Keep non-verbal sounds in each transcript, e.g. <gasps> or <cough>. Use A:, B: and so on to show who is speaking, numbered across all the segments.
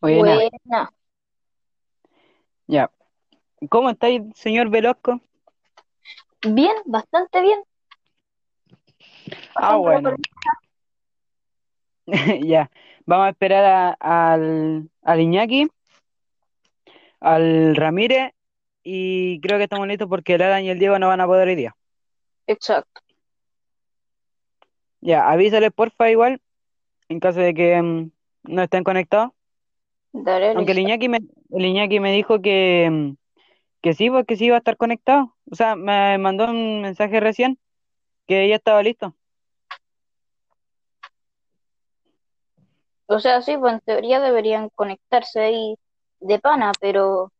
A: Buena.
B: Buena.
A: Ya. ¿Cómo estáis, señor Velasco?
B: Bien, bastante bien.
A: Ah, bueno. <laughs> Ya. Vamos a esperar a- al, al Iñaki, al Ramírez y creo que estamos listos porque el Alan y el Diego no van a poder hoy día.
B: Exacto.
A: Ya, avísales porfa igual en caso de que mm, no estén conectados.
B: Daré
A: Aunque el. Iñaki me, el Iñaki me dijo que, que sí, porque sí iba a estar conectado. O sea, me mandó un mensaje recién que ya estaba listo.
B: O sea, sí, pues en teoría deberían conectarse ahí de pana, pero.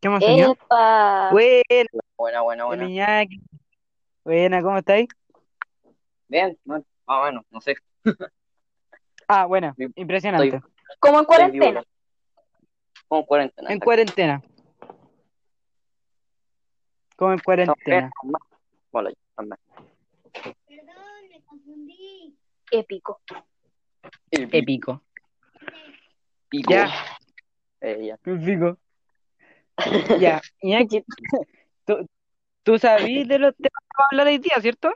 A: ¿Qué más, señor?
B: ¡Epa!
A: Buena,
C: Buena, buena,
A: el
C: buena.
A: Iñaki. Buena, ¿cómo estáis?
C: Bien, bueno, más o menos, no sé. <laughs>
A: Ah, buena,
C: Estoy-
A: impresionante.
B: Como en
C: Estoy
B: cuarentena.
C: Como cuarentena.
A: En cuarentena. Como en
C: Estamos
A: cuarentena.
C: bien, más. Hola, también.
B: Épico.
C: El
A: Épico.
C: pico.
A: Ya.
C: Eh, ya.
A: Épico. Ya, Iñaki, <laughs> ¿tú, tú sabías de los temas que vamos a hablar hoy día, ¿cierto?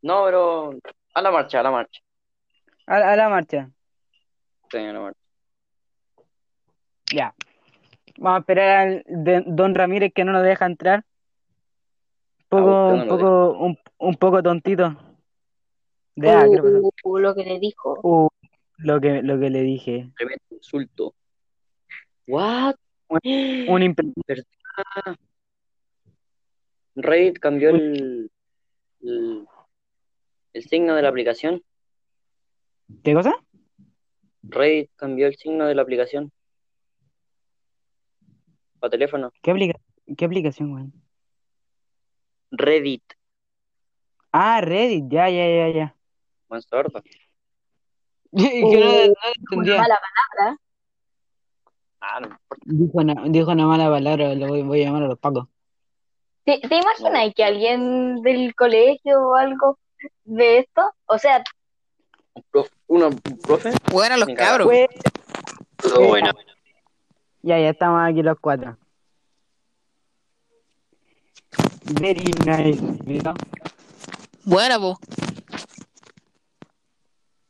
C: No, pero a la marcha, a la marcha.
A: A, a la marcha.
C: Sí, a la marcha.
A: Ya. Vamos a esperar al de- Don Ramírez que no nos deja entrar. Un poco,
C: Ah, usted no
A: un poco, un, un poco tontito. De ah, ¿qué le pasó?
B: Uh, lo que le dijo.
A: Uh, lo que, lo que le dije.
C: Tremendo insulto. What?
A: Un imp-
C: ¿Verdad? Reddit cambió el, el, el signo de la aplicación.
A: ¿Qué cosa?
C: Reddit cambió el signo de la aplicación. Para teléfono.
A: ¿Qué aplica qué aplicación, güey?
C: Reddit.
A: Ah, Reddit, ya, ya, ya, ya.
C: Buen sordo.
A: Y <laughs> que no, no lo
B: una mala palabra.
C: Ah, no importa.
A: Dijo una, dijo una mala palabra, lo voy, voy a llamar a los pacos.
B: ¿Te, te imaginas que alguien del colegio o algo ve esto? O sea,
C: Prof- ¿Uno, profe?
D: Bueno, los cabros.
A: Pues,
C: Pero bueno.
A: ya, ya estamos aquí los cuatro. Very nice, ¿no?
D: Buena, po.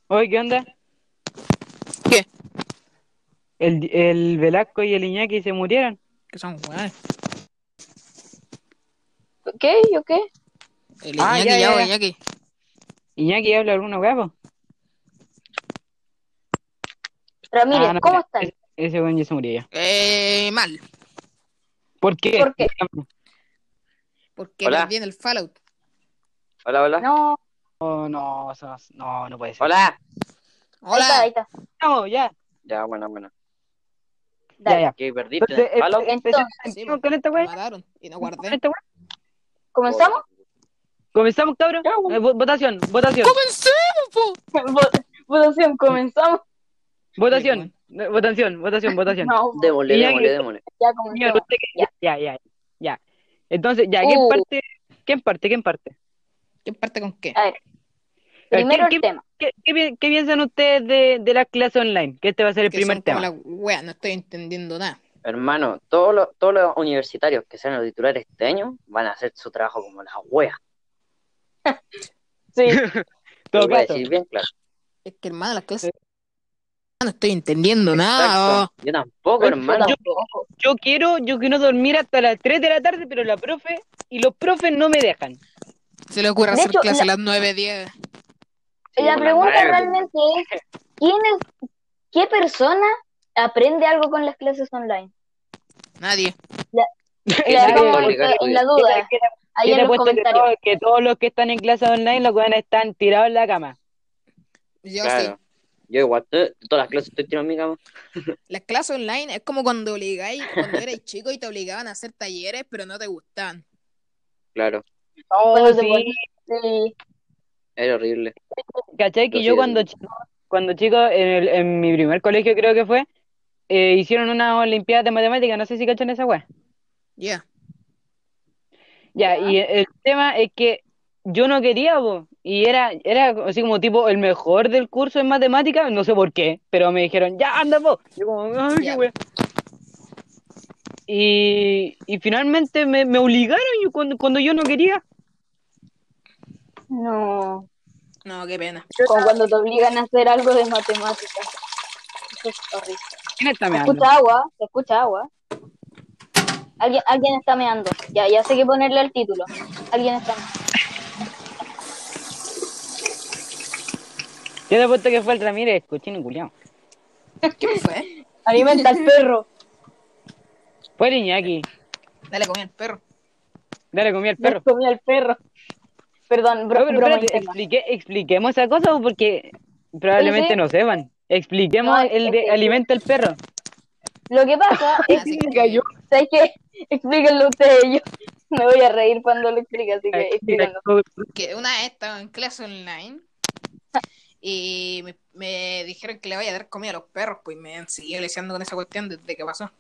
A: Oye, ¿qué onda?
D: ¿Qué?
A: El, el Velasco y el Iñaki se murieron.
D: Que son buenas.
B: ¿qué? ¿Yo qué?
D: El
A: Ah,
D: Iñaki,
A: ya,
D: ya,
A: ya.
D: Iñaki.
A: Iñaki habla algunos huevos.
B: Ramírez,
A: Ah, no,
B: ¿cómo
A: mira,
B: estás?
A: ese, ese ya se murió ya.
D: Eh, mal.
A: ¿Por qué?
B: ¿Por qué?
D: Porque
C: Hola.
D: en el Fallout.
C: Hola, hola.
B: No,
A: No, no, no, no puede ser.
C: Hola.
B: ahí está, ahí
D: Hola.
B: está.
A: No, ya,
C: Ya, bueno, bueno.
A: ya,
B: Dale.
A: ya.
C: ¿Qué perdiste?
A: Entonces,
C: ¿En Fallout?
B: Entonces,
D: Sí,
A: con esta
D: Me
A: güey.
D: mataron y no
A: con
D: guardé.
A: esta güey.
B: ¿comenzamos?
A: Comenzamos, cabrón.
C: Ya.
A: Eh, vo- votación, votación,
D: ¡Comencemos, po! <laughs>
B: Vo- Votación, ¿comenzamos?
A: Votación, votación, votación, votación. <laughs>
B: No,
C: Démosle, démosle, démosle.
B: ya
A: ya, ya, ya, ya. Entonces, ya, ¿quién
B: Uh.
A: parte? ¿Quién parte? ¿Quién parte?
D: ¿Quién parte con qué?
B: A ver, primero
A: ¿qué-
B: el tema.
A: ¿Qué, qué pi- qué piensan ustedes de, de las clases online? Que este va a ser el
D: Que
A: primer
D: son como
A: tema.
D: la wea, no estoy entendiendo nada.
C: Hermano, todos los, todos los universitarios que sean los titulares este año van a hacer su trabajo como las weas. <laughs>
B: Sí, <laughs>
A: Todo
C: voy a decir bien claro.
D: Es que, hermano, las clases. No estoy entendiendo nada.
C: Exacto. Yo tampoco,
A: Yo
C: hermano.
B: tampoco.
A: Yo quiero, yo quiero dormir hasta las 3 de la tarde, pero la profe y los profes no me dejan.
D: Se le ocurre
B: De
D: hacer
B: hecho,
D: clase
B: la-
D: a las 9, 10.
C: Sí,
B: la pregunta
C: nueve,
B: realmente es, ¿quién es, qué persona aprende algo con las clases online?
D: Nadie.
B: La <laughs> la
A: ¿Qué
B: duda, ahí en los
A: que,
B: comentarios.
A: todo- que todos los que están en clase online, los que están tirados en la cama?
D: Yo
C: Claro. Yo igual, eh, todas las clases estoy tirando en mi cama. <laughs>
D: Las clases online es como cuando obligáis, cuando eras chico y te obligaban a hacer talleres, pero no te gustaban.
C: Claro,
A: Oh, sí.
B: sí,
C: era horrible.
A: ¿Cachai? Que
C: Yo
A: yo
C: sí,
A: cuando chico, cuando chico en, el- en mi primer colegio creo que fue, eh, hicieron una olimpiada de matemáticas, no sé si cachan esa weá.
D: Ya.
A: Ya, y el, el tema es que yo no quería, po. Y era, era así como tipo el mejor del curso en matemáticas, no sé por qué, pero me dijeron, ya, anda vos. Yo como, ay, qué
D: Ya.
A: wea. Y, y finalmente me, me obligaron yo cuando, cuando yo no quería.
B: No.
D: No, qué pena.
B: Como cuando te obligan a hacer algo de matemáticas. Eso es horrible.
A: ¿Quién está
B: Se
A: meando?
B: escucha agua, se escucha agua. Alguien, alguien está meando. Ya, ya sé qué ponerle al título. Alguien está meando.
A: Yo te apuesto que fue el Ramírez, cochino culiao.
D: ¿Qué fue?
B: Alimenta al perro.
A: Fue el Iñaki.
D: Dale comida al perro.
A: Dale, comí al perro.
B: comí al perro. Perdón, bro-
A: No, pero
B: broma
A: espérate,
B: interna.
A: explique- expliquemos esa cosa porque probablemente
B: Sí,
A: no sepan. Expliquemos
B: No,
A: el
B: es
A: de
B: que-
A: alimenta el perro.
B: Lo que pasa <laughs> es que-
A: cayó.
B: ¿sabes qué? Explíquenlo ustedes. Yo me voy a reír cuando lo explique, así que explíquenlo.
D: que una vez estaba en clase online y me, me dijeron que le vaya a dar comida a los perros, pues me han seguido leseando con esa cuestión desde que pasó.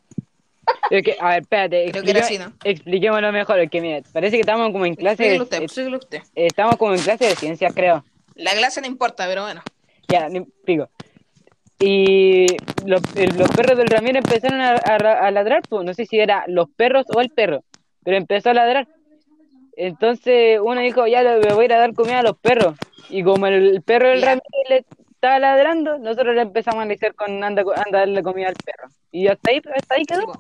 A: A ver, espérate,
D: Creo que era
A: explique-
D: así, ¿no?
A: expliquémoslo mejor. Es que mira, parece que estamos como en clase de,
D: usted,
A: eh,
D: usted.
A: estamos como en clase de ciencias, creo.
D: La clase no importa, pero bueno.
A: Ya, pico. Y los, los perros del Ramiro empezaron a, a- a ladrar, pues no sé si era los perros o el perro, pero empezó a ladrar. Entonces uno dijo, ya le voy a ir a dar comida a los perros. Y como el, perro del. Ramiro le estaba ladrando, nosotros le empezamos a decir con anda, anda a darle comida al perro. Y hasta ahí, hasta ahí quedó.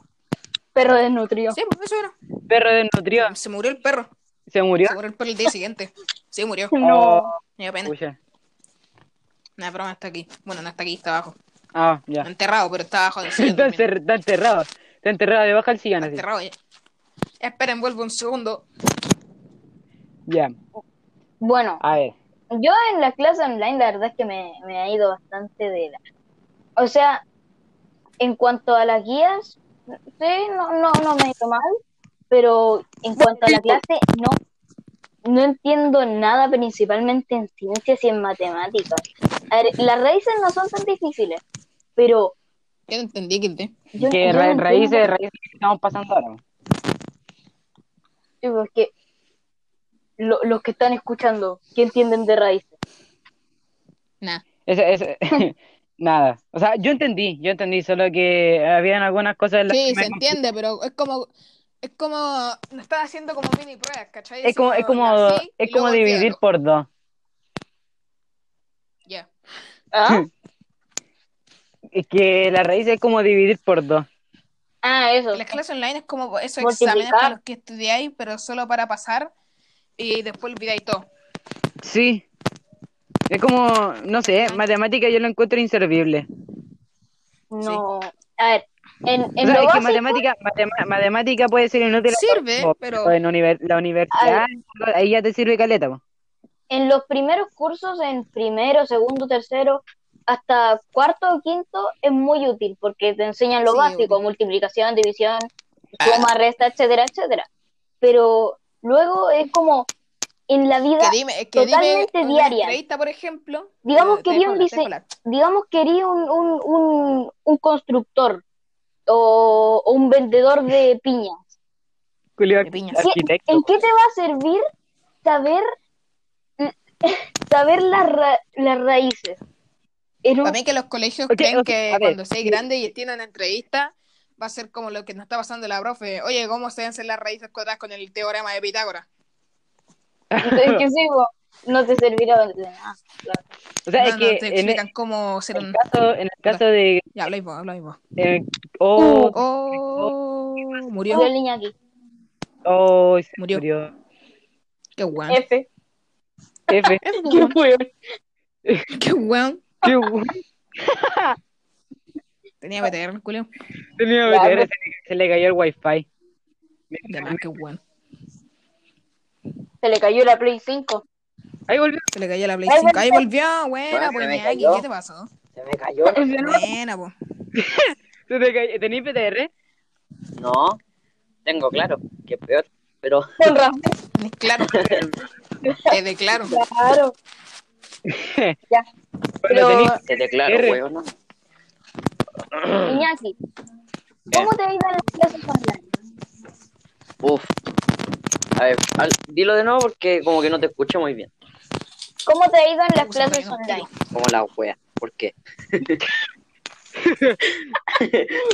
B: Perro desnutrido.
D: Sí, pues eso era.
A: Perro desnutrido,
D: Se murió el perro.
A: se murió.
D: Se murió el perro el día siguiente. Sí, murió. <laughs>
B: No.
A: Oh,
D: Me dio pena.
A: pucha.
D: Nada, pero no está aquí. Bueno, no está aquí, está abajo.
A: Ah, ya.
D: Enterrado, pero está abajo del <laughs> sillón.
A: Está, está enterrado. Está enterrado debajo del sillón.
D: Está
A: así.
D: enterrado ya. Esperen, vuelvo un segundo.
A: Ya,
B: Bueno,
A: a ver.
B: yo en la clase online la verdad es que me, me ha ido bastante de la... O sea, en cuanto a las guías, sí, no, no, no me ha ido mal, pero en cuanto a la clase, no, no entiendo nada principalmente en ciencias y en matemáticas. A ver, las raíces no son tan difíciles, pero
D: Yo no entendí que te.
B: yo,
A: Que
B: yo
A: ra- raíces, raíces que estamos pasando ahora.
B: Sí, porque lo- los que están escuchando, ¿qué entienden de raíces?
D: Nada.
A: Ese- ese- <laughs> nada. O sea, yo entendí, yo entendí, solo que habían algunas cosas en las
D: Sí,
A: que me
D: se entiende, pero es como. Es como. No están haciendo como mini pruebas, ¿cachai?
A: Es como, es como, es como dividir por dos.
D: Ya.
B: ¿Ah? <laughs>
A: Es que la raíz es como dividir por dos.
B: Ah, eso.
D: Las clases online es como esos exámenes para los que estudiáis, pero solo para pasar y después olvidáis todo.
A: Sí. Es como, no sé, matemática yo lo encuentro inservible.
B: No. A ver, en,
A: O
B: en
A: sea,
B: lo
A: es que
B: básico,
A: matematica, matema- matemática puede ser inútil.
D: Sirve,
A: o-
D: pero-
A: o en univer- la universidad, ahí ya te sirve caleta. po.
B: en los primeros cursos, en primero, segundo, tercero, hasta cuarto o quinto, es muy útil porque te enseñan lo
D: Sí,
B: básico, multiplicación, división,
D: Ah.
B: suma, resta, etcétera, etcétera. Pero luego es como en la vida,
D: Que dime, que
B: totalmente
D: una
B: diaria.
D: entrevista, por ejemplo.
B: Digamos
D: eh,
B: que
D: dejo
B: un digamos un, un, un, un constructor o, o un vendedor de piñas.
A: Julio,
D: De piñas.
B: ¿Qué-
A: arquitecto.
B: ¿En qué te va a servir saber <laughs> saber las ra- las raíces? En un-
D: Para mí que los colegios creen que
A: ver,
D: cuando seas grande y tienen entrevista, va a ser como lo que nos está pasando la profe. Oye, ¿cómo se hacen las raíces cuadradas con el teorema de Pitágoras?
B: Es que sí, bo, no te servirá de nada. claro.
A: O sea,
D: no,
A: es
D: no,
A: que
D: te
A: en
D: explican cómo ser
A: el
D: un...
A: caso, en el caso de
D: Ya, habláis vos, habláis vos.
A: eh, oh,
D: Oh, murió.
B: Murió el niño aquí.
A: oh, se
D: Murió.
A: murió.
D: Qué weón.
B: F.
A: F.
B: ¿Qué fue?
D: Qué weón.
A: Qué bueno. <laughs>
D: Tenía tener el culio.
A: Tenía BTR, se, se le cayó el wifi.
D: De más, qué weón.
B: Se le cayó la Play 5.
A: Ahí volvió.
D: Se le cayó la Play
B: Ay,
D: 5. Ahí volvió. Buena,
C: Bueno,
D: pues. ¿qué te pasó?
C: Se me cayó.
D: Buena, pues. <laughs>
A: Se te cayó. ¿Tenías BTR?
C: No, tengo claro que es peor, pero <laughs>
D: Claro. Te declaro.
B: claro. <laughs> Ya.
A: Bueno,
B: Pero,
C: te claro,
A: R.
C: weón, ¿no?
B: Iñaki, ¿cómo te ha ido en las clases online?
C: Uf. A ver, al- dilo de nuevo porque como que no te escucho muy bien.
B: ¿Cómo te ha ido en las clases online?
C: Como la wea. ¿Por qué?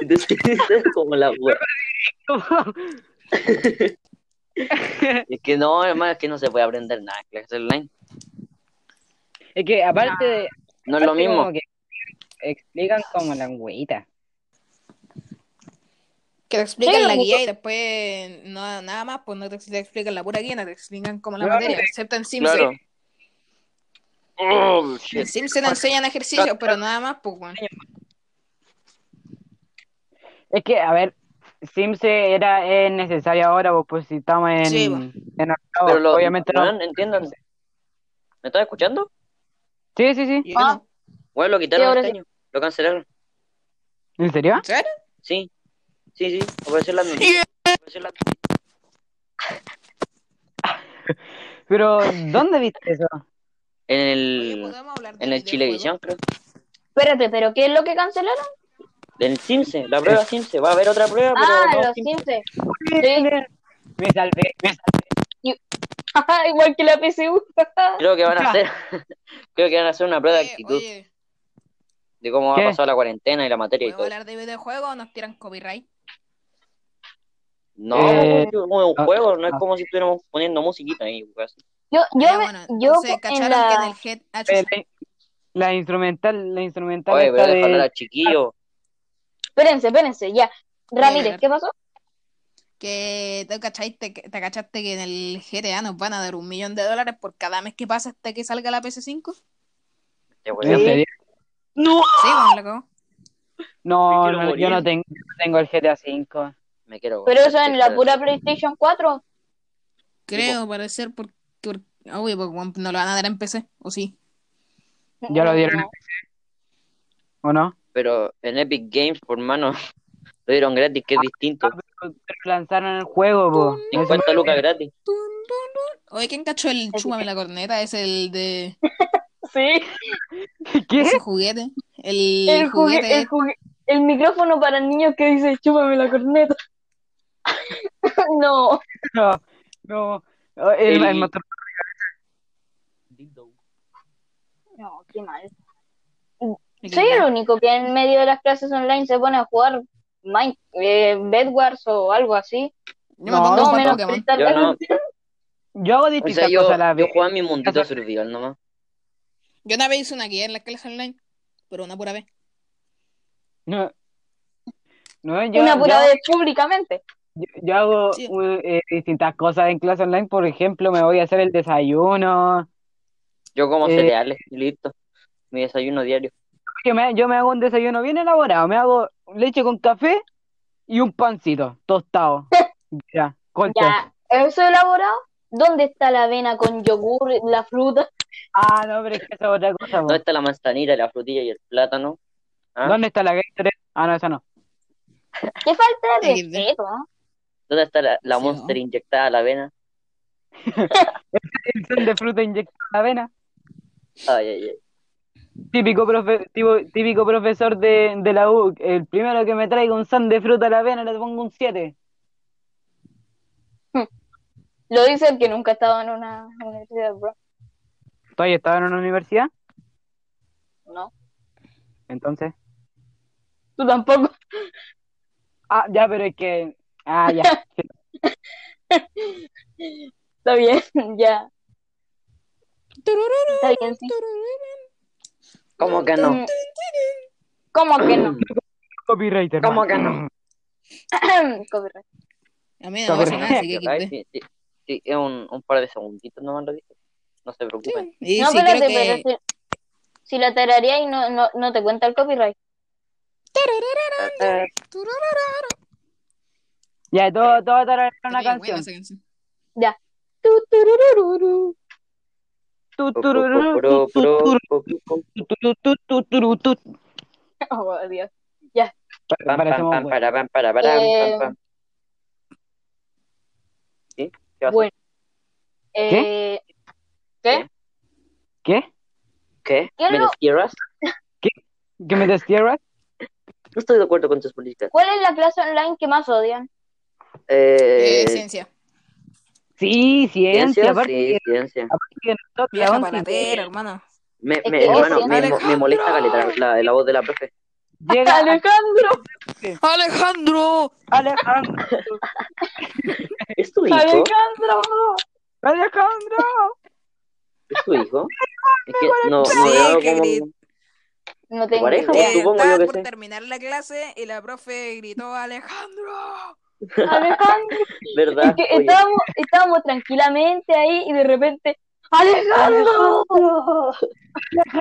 C: Entonces, <laughs> como la wea. Es que no, hermano, es que no se puede aprender nada en clases online.
A: es que aparte de.
C: No es lo mismo.
A: que explican como la hueita.
D: Que te explican
B: Sí,
D: la guía y después no, nada más, pues no te, te explican la pura guía, no te explican como la
A: Claro,
D: materia, excepto en Sims.
C: Claro. Oh,
D: En enseñan ejercicios, pero nada más, pues bueno.
A: Es que, a ver, Sims era es necesario ahora, pues, pues si estamos en,
D: Sí, po.
A: en octavo,
C: Pero lo,
A: obviamente no.
C: entiendan. ¿Me estás escuchando?
A: Sí, sí, sí.
B: Ah.
D: no.
C: Bueno, lo
B: Sí,
C: quitaron este
B: sí.
C: año. Lo cancelaron.
A: ¿En serio?
D: ¿En serio?
C: Sí. Sí, sí. Apareció en las
A: Pero, ¿dónde viste eso?
C: En
D: Oye,
C: el,
D: ¿podemos hablar de
C: en el? Chilevisión, creo.
B: Espérate, ¿pero qué es lo que cancelaron?
C: Del Simse, la prueba Simse. Va a haber otra prueba, pero
B: Ah,
C: no
B: los
C: Simse.
B: 15. Sí.
A: Me salvé, me salvé. <laughs>
B: Igual que la PSU.
C: Creo que van a hacer, <laughs> creo que van a hacer una prueba de
D: Oye,
C: actitud
D: oye,
C: de cómo
A: ¿Qué?
C: ha pasado la cuarentena y la materia y
D: ¿podemos
C: todo.
D: hablar de videojuegos o nos tiran copyright?
C: No,
A: Eh,
C: es un
A: ah,
C: juego, no es
A: ah.
C: como si estuviéramos poniendo musiquita ahí. pues.
B: Yo, yo,
D: bueno,
B: yo
D: entonces,
B: en
D: ¿cacharon
B: la...
D: que en el Head
A: Eh, La, instrumental, la instrumental
C: Oye, pero déjalo
A: de...
C: al chiquillo.
B: Espérense, espérense, ya. Ramírez, ¿qué pasó?
D: que te cachaste, que- te cachaste que en el GTA nos van a dar un millón de dólares por cada mes que pasa hasta que salga la PS5?
C: Te
A: ¿En
C: voy a-
A: serio?
C: No,
D: Sí, bueno, loco.
A: No, no, yo no tengo, no tengo el GTA V.
C: me quiero.
B: Pero eso en la pura PlayStation 4.
D: Creo, parecer, porque, porque obvio, porque no lo van a dar en PC, ¿o sí?
A: Ya lo dieron en
B: No.
A: ¿O no?
C: Pero en Epic Games, por mano, <laughs> lo dieron gratis, que es distinto.
A: Pero lanzaron el juego, po. Eso
C: 50 lucas gratis.
D: Oye, ¿quién cachó el chúpame la corneta? Es el de <laughs>
B: Sí, <laughs>
A: ¿Qué?
D: ese juguete. El,
B: el, jugue-
D: juguete.
B: el, jugue- el micrófono para niños que dice chúpame la corneta. <laughs> no.
A: No, no. El,
C: El-
A: el motor-
B: No, qué mal. Soy el único que en medio de las clases online se pone a jugar Mine, eh, Bedwars o algo así.
A: No,
D: a
B: No,
D: jugar
B: menos
C: Yo no.
A: Yo hago
C: O
A: distintas
C: sea, yo,
A: cosas a la
C: yo
A: vez.
C: jugaba mi mundito survival nomás.
D: Yo una vez hice una guía en las clases online, pero una pura vez.
A: No, no yo,
B: Una pura
A: yo-
B: vez públicamente.
A: yo- yo hago
D: Sí.
A: eh, distintas cosas en clase online. Por ejemplo, me voy a hacer el desayuno.
C: Yo como
A: Eh,
C: cereales listo. Mi desayuno diario.
A: Yo me, yo me hago un desayuno bien elaborado. Me hago leche con café y un pancito tostado. <laughs> Ya, concha.
B: Ya, eso elaborado. ¿Dónde está la avena con yogur, la fruta?
A: Ah, no, pero es que esa es otra cosa.
C: ¿Dónde está la manzanita, la frutilla y el plátano? ¿Ah?
A: ¿Dónde está la Gatorade? Ah, no, esa no. <laughs>
B: Qué falta de respeto.
C: ¿Dónde está la, la
D: Sí,
C: monster
D: ¿no?
C: inyectada a la avena? <laughs>
A: El son de fruta inyectada en la avena.
C: Ay, ay, ay.
A: Típico, profe- tipo- típico profesor de, de la U. El primero que me traiga un san de fruta a la avena le pongo un 7. <laughs>
B: Lo dice el que nunca ha estado en una universidad, bro.
A: ¿Todavía estaba en una universidad?
B: No,
A: Entonces.
B: tú tampoco.
A: Ah, ya, pero es que. Ah, ya. <laughs>
B: Está bien, ya. Está bien, sí.
C: ¿Cómo que no?
B: ¿Cómo que no? <clears throat>
A: Copyright,
C: ¿Cómo que no? <clears throat>
B: Copyright.
D: A mí no me pasa nada, así que <laughs>
C: sí, sí, sí, es un, un par de segunditos nomás lo dije. No se preocupen.
D: Y
B: No,
D: sí,
B: espérate,
D: creo que...
B: pero si, si la tararía y no, no, no te cuenta el copyright.
A: Ya, todo, todo a una
D: buena
A: canción.
D: esa canción.
B: Ya. Oh, Dios.
C: pam,
A: Parecemos
C: pam, pam,
A: buenos.
C: para, pam, para, para,
B: Eh,
C: pam, pam. ¿Sí? ¿Qué vas a
B: Bueno. Eh, ¿Qué?
A: ¿Qué?
C: ¿Qué?
B: ¿Qué
C: ¿Me
B: no?
C: destierras?
A: ¿Que me destierras?
C: No estoy de acuerdo con tus políticas.
B: ¿Cuál es la clase online que más odian?
C: Eh,
D: Eh, ciencia.
A: Sí, ciencia,
C: ¿Ciencia?
A: aparte
C: Sí, ciencia.
D: Vieja hermano.
C: Me, me- hermano, me, molesta caleta la, la voz de la profe.
A: llega
B: Alejandro,
D: ¡Alejandro!
A: Alejandro, <laughs>
C: ¿Es tu hijo?
B: Alejandro.
A: Alejandro.
C: ¿Es tu hijo? <laughs> Es que no, no
D: Sí,
C: veo como...
B: No tengo
C: pareja,
B: idea.
C: Supongo yo
D: estaba
C: que
D: por
C: sé.
D: terminar la clase y la profe gritó ¡Alejandro! <laughs>
B: Alejandro.
C: ¿Verdad?
B: Es que
C: Oye,
B: estábamos, estábamos tranquilamente ahí y de repente, ¡Alejandro!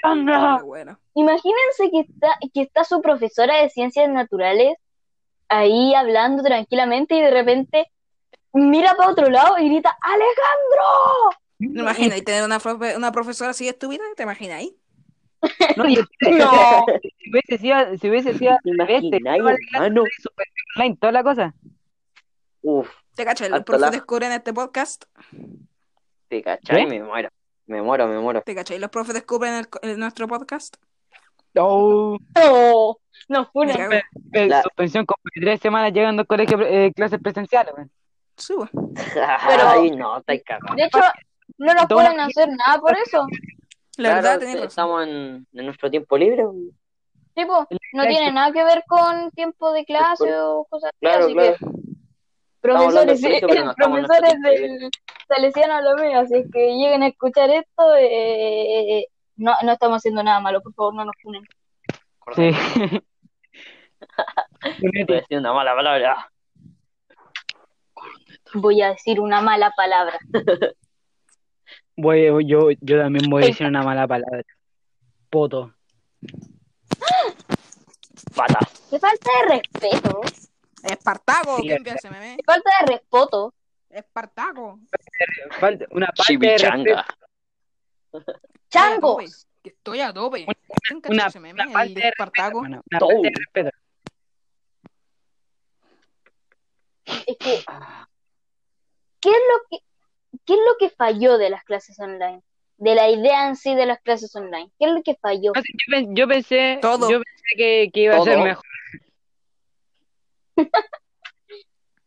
A: Alejandro.
D: Bueno.
B: Imagínense que está, que está su profesora de ciencias naturales ahí hablando tranquilamente y de repente mira para otro lado y grita, ¡Alejandro!
D: ¿Te imaginas y tener una, profe- una profesora así estúpida? ¿Te imaginas ahí?
A: No, y- <laughs>
B: No. <laughs>
A: si hubiese sido, si hubiese sido
C: ¿te
A: online, toda la cosa.
C: Uf,
D: ¿Te cachas? Los profes
C: la-
D: descubren este podcast.
C: te cachai,
A: ¿Eh?
C: me muero. Me muero, me muero.
D: ¿Te cachai? Los profes descubren el- el- nuestro podcast.
A: Oh,
B: No, no fue una...
C: La-
A: suspensión como de tres semanas llegando al colegio, eh, clases presenciales. weón.
D: Sí, bueno. <laughs>
C: Ay, no, estáis cagados.
B: De hecho, no nos pueden
A: una-
B: hacer nada por eso.
D: La
C: Claro,
D: verdad,
C: estamos en, en nuestro tiempo libre.
B: Tipo, no tiene nada que ver con tiempo de clase
C: Por-
B: o cosas así,
C: Claro,
B: así
C: claro.
B: que profesores,
C: no
B: profesores del Salesiano lo mío, así es que lleguen a escuchar esto, eh, no, no estamos haciendo nada malo, por favor, no nos funen.
A: Sí.
C: Voy a decir una mala palabra.
B: Voy a decir una mala palabra. <laughs>
A: Voy, yo, yo también voy a decir una mala palabra. Poto.
C: Patas.
B: Qué falta de respeto,
D: Espartaco,
A: Sí,
D: ¿quién piensa, meme?
B: qué falta de respeto.
D: Espartaco.
A: Falta- una parte de.
D: Que estoy a tope. ¿Quién cacha
A: Una,
D: ese meme?
A: una falta
D: El
A: de respeto,
D: Espartaco.
A: hermano, una
C: Todo.
A: falta de respeto.
B: Es que, ¿qué es lo que, qué es lo que falló de las clases online? De la idea en sí de las clases online. ¿Qué es lo que falló?
A: Yo, pen- yo pensé,
D: Todo.
A: yo pensé que, que iba a ser mejor. <laughs>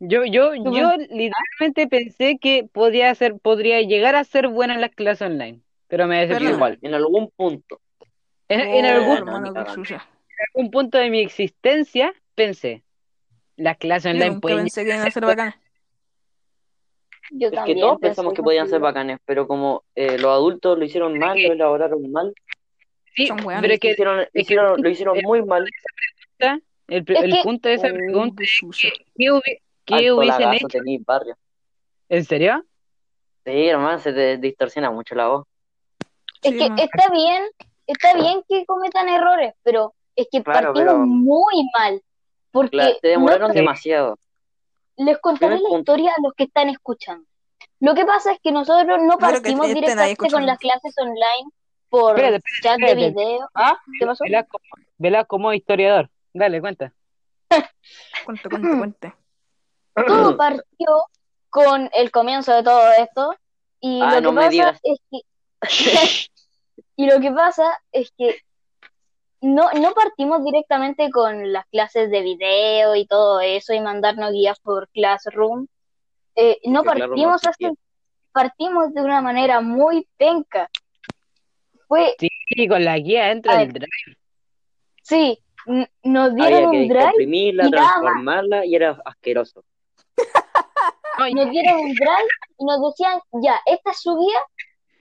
A: Yo, yo, yo literalmente pensé que podía ser, podría llegar a ser buena en las clases online, pero me decepcionó.
C: igual, en algún punto.
A: En, en
D: Oh,
A: algún,
D: hermano, chucha.
A: algún punto de mi existencia pensé, las clases online pueden
D: pensé que iban a ser bacanas.
B: Yo
C: Es que todos pensamos que podían ser bacanes, pero como eh, los adultos lo hicieron mal, lo elaboraron mal,
A: Sí,
D: Son weones.
A: pero es que
C: hicieron, hicieron, lo hicieron muy mal.
A: el, el
B: que-
A: punto de esa
D: Oh,
A: pregunta
D: qué
A: es que, ¿qué, hubi- qué hubiesen hecho?
C: barrio.
A: ¿En serio?
C: Sí, hermano, se te distorsiona mucho la voz.
B: Es
D: Sí,
B: que
D: no.
B: está bien, está bien que cometan errores, pero es que
C: Claro,
B: partimos
C: pero-
B: muy mal. Porque
C: La- te demoraron
B: no-
C: demasiado.
B: Les contaré la historia a los que están escuchando. Lo que pasa es que nosotros no partimos directamente con las clases online por
A: Espérate,
B: chat de video. ¿Ah? ¿Qué pasó?
A: Velasco como historiador. Dale, cuenta. <laughs>
D: Cuente, cuente, cuente.
B: Todo partió con el comienzo de todo esto. Y
C: Ah,
B: lo
C: no
B: que
C: me
B: pasa
C: digas.
B: es que. <laughs> y lo que pasa es que no, no partimos directamente con las clases de video y todo eso y mandarnos guías por Classroom. Eh, no partimos así, partimos de una manera muy penca. Fue,
A: Sí, con la guía dentro
B: A
A: del
B: ver.
A: drive.
B: sí, nos
C: Había
B: dieron
C: que
B: un drive,
C: comprimirla,
B: y nada más.
C: transformarla y era asqueroso. <laughs>
B: Nos dieron un drive y nos decían, ya, esta es su guía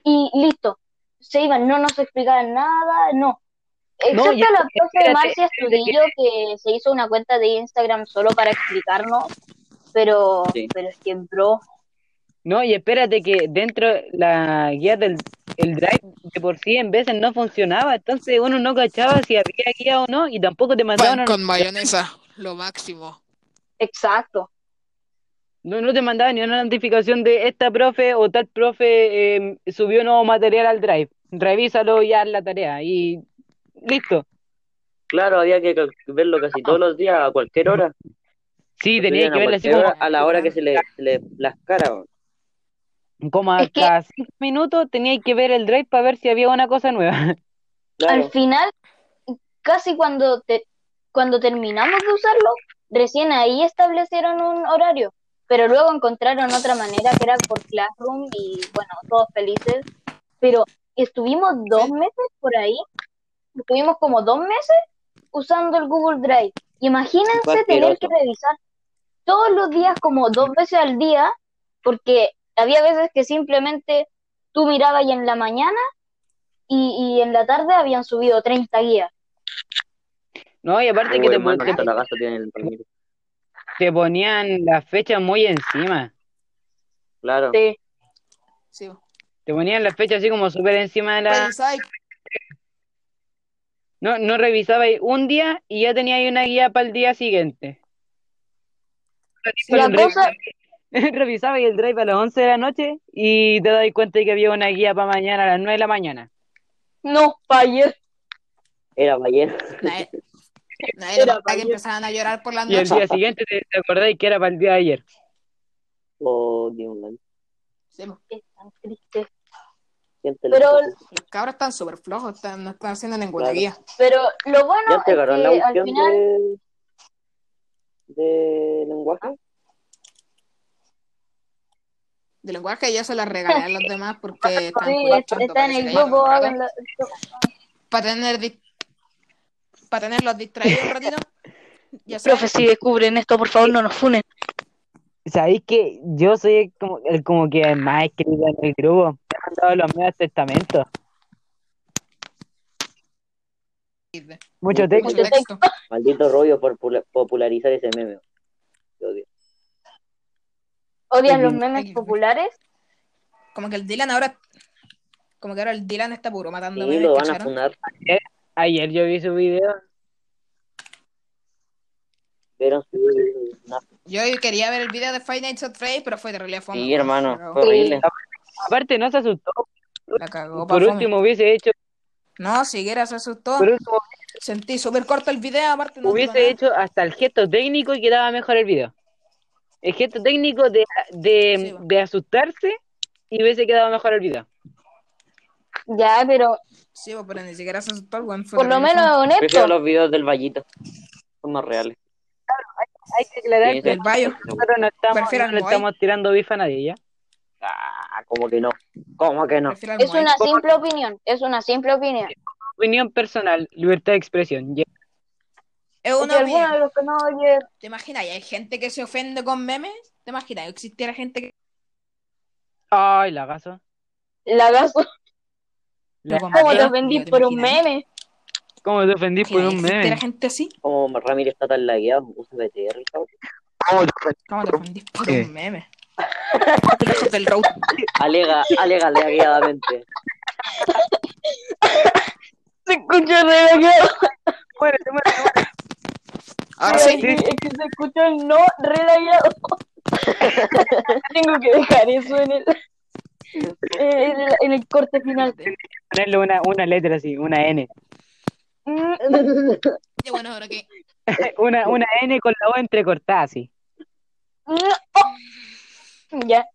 B: y listo. Se iban, no nos explicaban nada, no. Excepto la profe Marcia Estudillo que se hizo una cuenta de Instagram solo para explicarnos, pero,
C: Sí.
B: pero es que, bro,
A: No, y espérate que dentro la guía del el drive de por sí en veces no funcionaba, entonces uno no cachaba si había guía o no y tampoco te mandaban
D: Pan
A: una-
D: con mayonesa, lo máximo.
B: exacto.
A: no, no te mandaban ni una notificación de esta profe o tal profe eh, subió nuevo material al drive. Revísalo y haz la tarea y listo.
C: Claro, había que verlo casi todos los días, a cualquier hora.
A: Sí, tenía que
C: a
A: verlo así como,
C: a la hora que se le, se le plazcara.
A: como a
B: Es que-
A: cada cinco minutos tenía que ver el drive para ver si había una cosa nueva. <laughs>
C: Claro.
B: Al final, casi cuando, te, cuando terminamos de usarlo, recién ahí establecieron un horario. pero luego encontraron otra manera que era por Classroom y bueno, todos felices. Pero estuvimos dos meses por ahí, estuvimos como dos meses usando el Google Drive. Imagínense tener que revisar todos los días como dos veces al día, porque había veces que simplemente tú mirabas y en la mañana y, y en la tarde habían subido 30 guías.
A: No, y aparte
C: Uy,
A: que te,
C: hermano,
A: te-
C: la
A: te ponían las fechas muy encima.
C: Claro.
B: Sí.
D: Sí.
A: Te ponían las fechas así como súper encima de la... No, no revisabais un día y ya teníais una guía para el día siguiente.
B: La cosa, <laughs>
A: Revisabais el drive a las 11 de la noche y te dais cuenta de que había una guía para mañana a las 9 de la mañana.
B: no, pa' ayer.
C: Era
D: nadie
B: Era
D: notaba que
B: para
D: empezaban a llorar por la
A: Y el
D: noche.
A: día siguiente te, te acordáis que era para el día de ayer.
C: Oh, Dios mío.
B: Tan triste. Pero-
D: Los cabros están súper flojos, están- no están haciendo ninguna
C: Claro.
D: guía.
B: Pero lo
C: ¿Ya
B: bueno es
C: entregaron la
B: que al final,
C: de... de lenguaje?
D: De lenguaje yo se las regalé a los demás porque <laughs> están
B: sí, está en el
D: que ya
B: grupo.
D: Para tener para tenerlos distraídos un ratito. Ya
E: Profe, si descubren esto, por favor, no nos funen.
A: Sabéis que yo soy el como, el como que más escrito en el grupo. Los medios testamentos. Mucho texto.
D: Mucho texto.
C: Maldito rollo por pula- popularizar ese meme. Odio.
B: ¿Odias los memes
D: ay,
B: populares?
D: Como que el Dylan ahora. Como que ahora el Dylan está puro matando
C: Sí,
D: memes,
C: lo van a
D: ¿cacharon?
C: funar.
A: Ayer yo vi su video.
C: Vieron su video. Nah,
D: Yo quería ver el video de Five Nights at Freddy's, pero fue terrible fome.
C: Sí, hermano. Fue horrible.
A: Aparte no se asustó.
D: La cagó,
A: Por último hubiese hecho,
D: No, siquiera se asustó.
A: por último
D: Sentí súper corto el video, aparte no
A: hubiese hecho hasta el gesto técnico y quedaba mejor el video. El gesto técnico de, de,
D: Sí,
A: de asustarse y hubiese quedado mejor el video.
B: Ya, pero
D: Sí, pero ni siquiera se asustó el fue
B: por lo menos honesto.
C: Prefiero los videos del Vallito. Son más reales.
A: Hay que aclarar
C: Sí,
A: que
D: El Bayo.
A: nosotros no estamos,
D: Prefiero
A: no le estamos tirando bifa a nadie, ¿ya?
C: Ah, como que no. ¿Cómo que no?
B: Es una simple opinión, es una simple opinión.
A: Opinión personal, libertad de expresión. ¿ya?
D: Es una opinión.
B: de los que no oye,
D: ¿Te imaginas? ¿Y hay gente que se ofende con memes? ¿Te imaginas? ¿Existiera gente que...
A: Ay, la gaso.
B: la
D: con
B: ¿cómo te ofendí
D: ¿Te
B: por un meme?
A: ¿Cómo te ofendí por un
D: ¿Existiera
A: meme?
D: gente así?
C: Como Ramírez está tan lagueado, usa BTR.
D: ¿Cómo te ofendís por un meme? Lejos del road.
C: Alega, alega lagueadamente.
B: Se escucha regañado.
A: Muérete, muérete, muérete.
D: Ahora
B: Sí,
D: sí.
B: Es que se escuchó el no relayado. <laughs> Tengo que dejar eso en el, en el, en el corte final.
A: Ponerle una, una letra así, una N.
B: Mm,
D: Y bueno, ahora que... <laughs>
A: Una, una N con la O entrecortada así. <laughs>
B: Ya.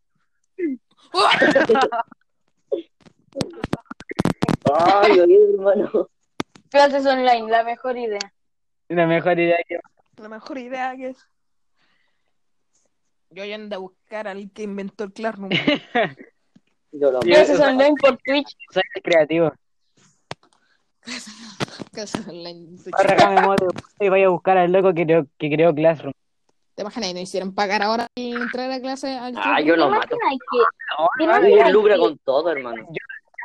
C: Ay, oye, hermano.
B: Clases online, la mejor idea.
A: Una mejor idea que
D: La mejor idea que es... Yo ya ando a buscar al que inventó el Classroom. <laughs>
C: Yo lo
A: Sí,
B: Clases online por Twitch.
A: soy creativo.
D: Clases online.
A: Ahora acá me y voy a buscar al loco que creó, que creó Classroom.
D: ¿Te imaginas? ¿Y no hicieron pagar ahora y entrar a clase al
C: Ah, yo
B: ¿Te
C: lo mato.
B: imaginas que,
A: No,
B: ¿te
A: no,
C: lucra con todo, hermano.
A: yo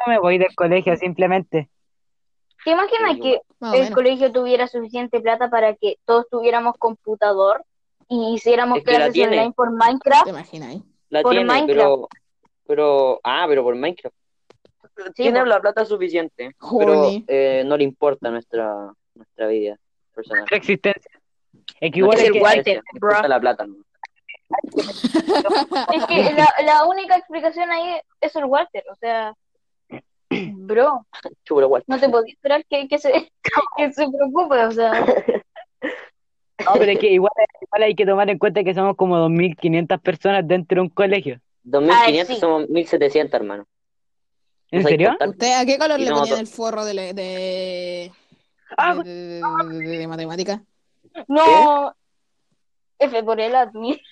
A: me voy del colegio simplemente.
B: ¿te imaginas
C: Sí,
B: que el
D: menos.
B: colegio tuviera suficiente plata para que todos tuviéramos computador y hiciéramos
C: Es que la
B: clases online por Minecraft?
D: ¿Te imaginas?
C: La
B: Por
C: tiene,
B: Minecraft.
C: pero, pero, ah, pero por Minecraft. tiene
B: pues.
C: la plata suficiente, pero
D: Joni.
C: eh, no le importa nuestra, nuestra vida personal.
A: Nuestra existencia. Es que
C: No
A: igual
C: le
A: es
B: el
A: que,
B: Walter, bro.
C: la plata, ¿no?
B: Es que la, la única explicación ahí es el Walter, o sea, bro,
C: Chulo, igual.
B: no te podía esperar que, que, se, <laughs> que se preocupe, o sea,
A: no, pero es que igual, igual hay que tomar en cuenta que somos como 2.500 personas dentro de un colegio.
C: 2500
B: sí.
C: somos 1700, hermano.
A: ¿En
C: ¿No
A: serio?
D: a qué color le
C: no,
D: ponían
C: to-
D: el forro de, le- de,
A: Ah,
D: de, de- de- de- de matemática?
B: No, F por el admin.
A: F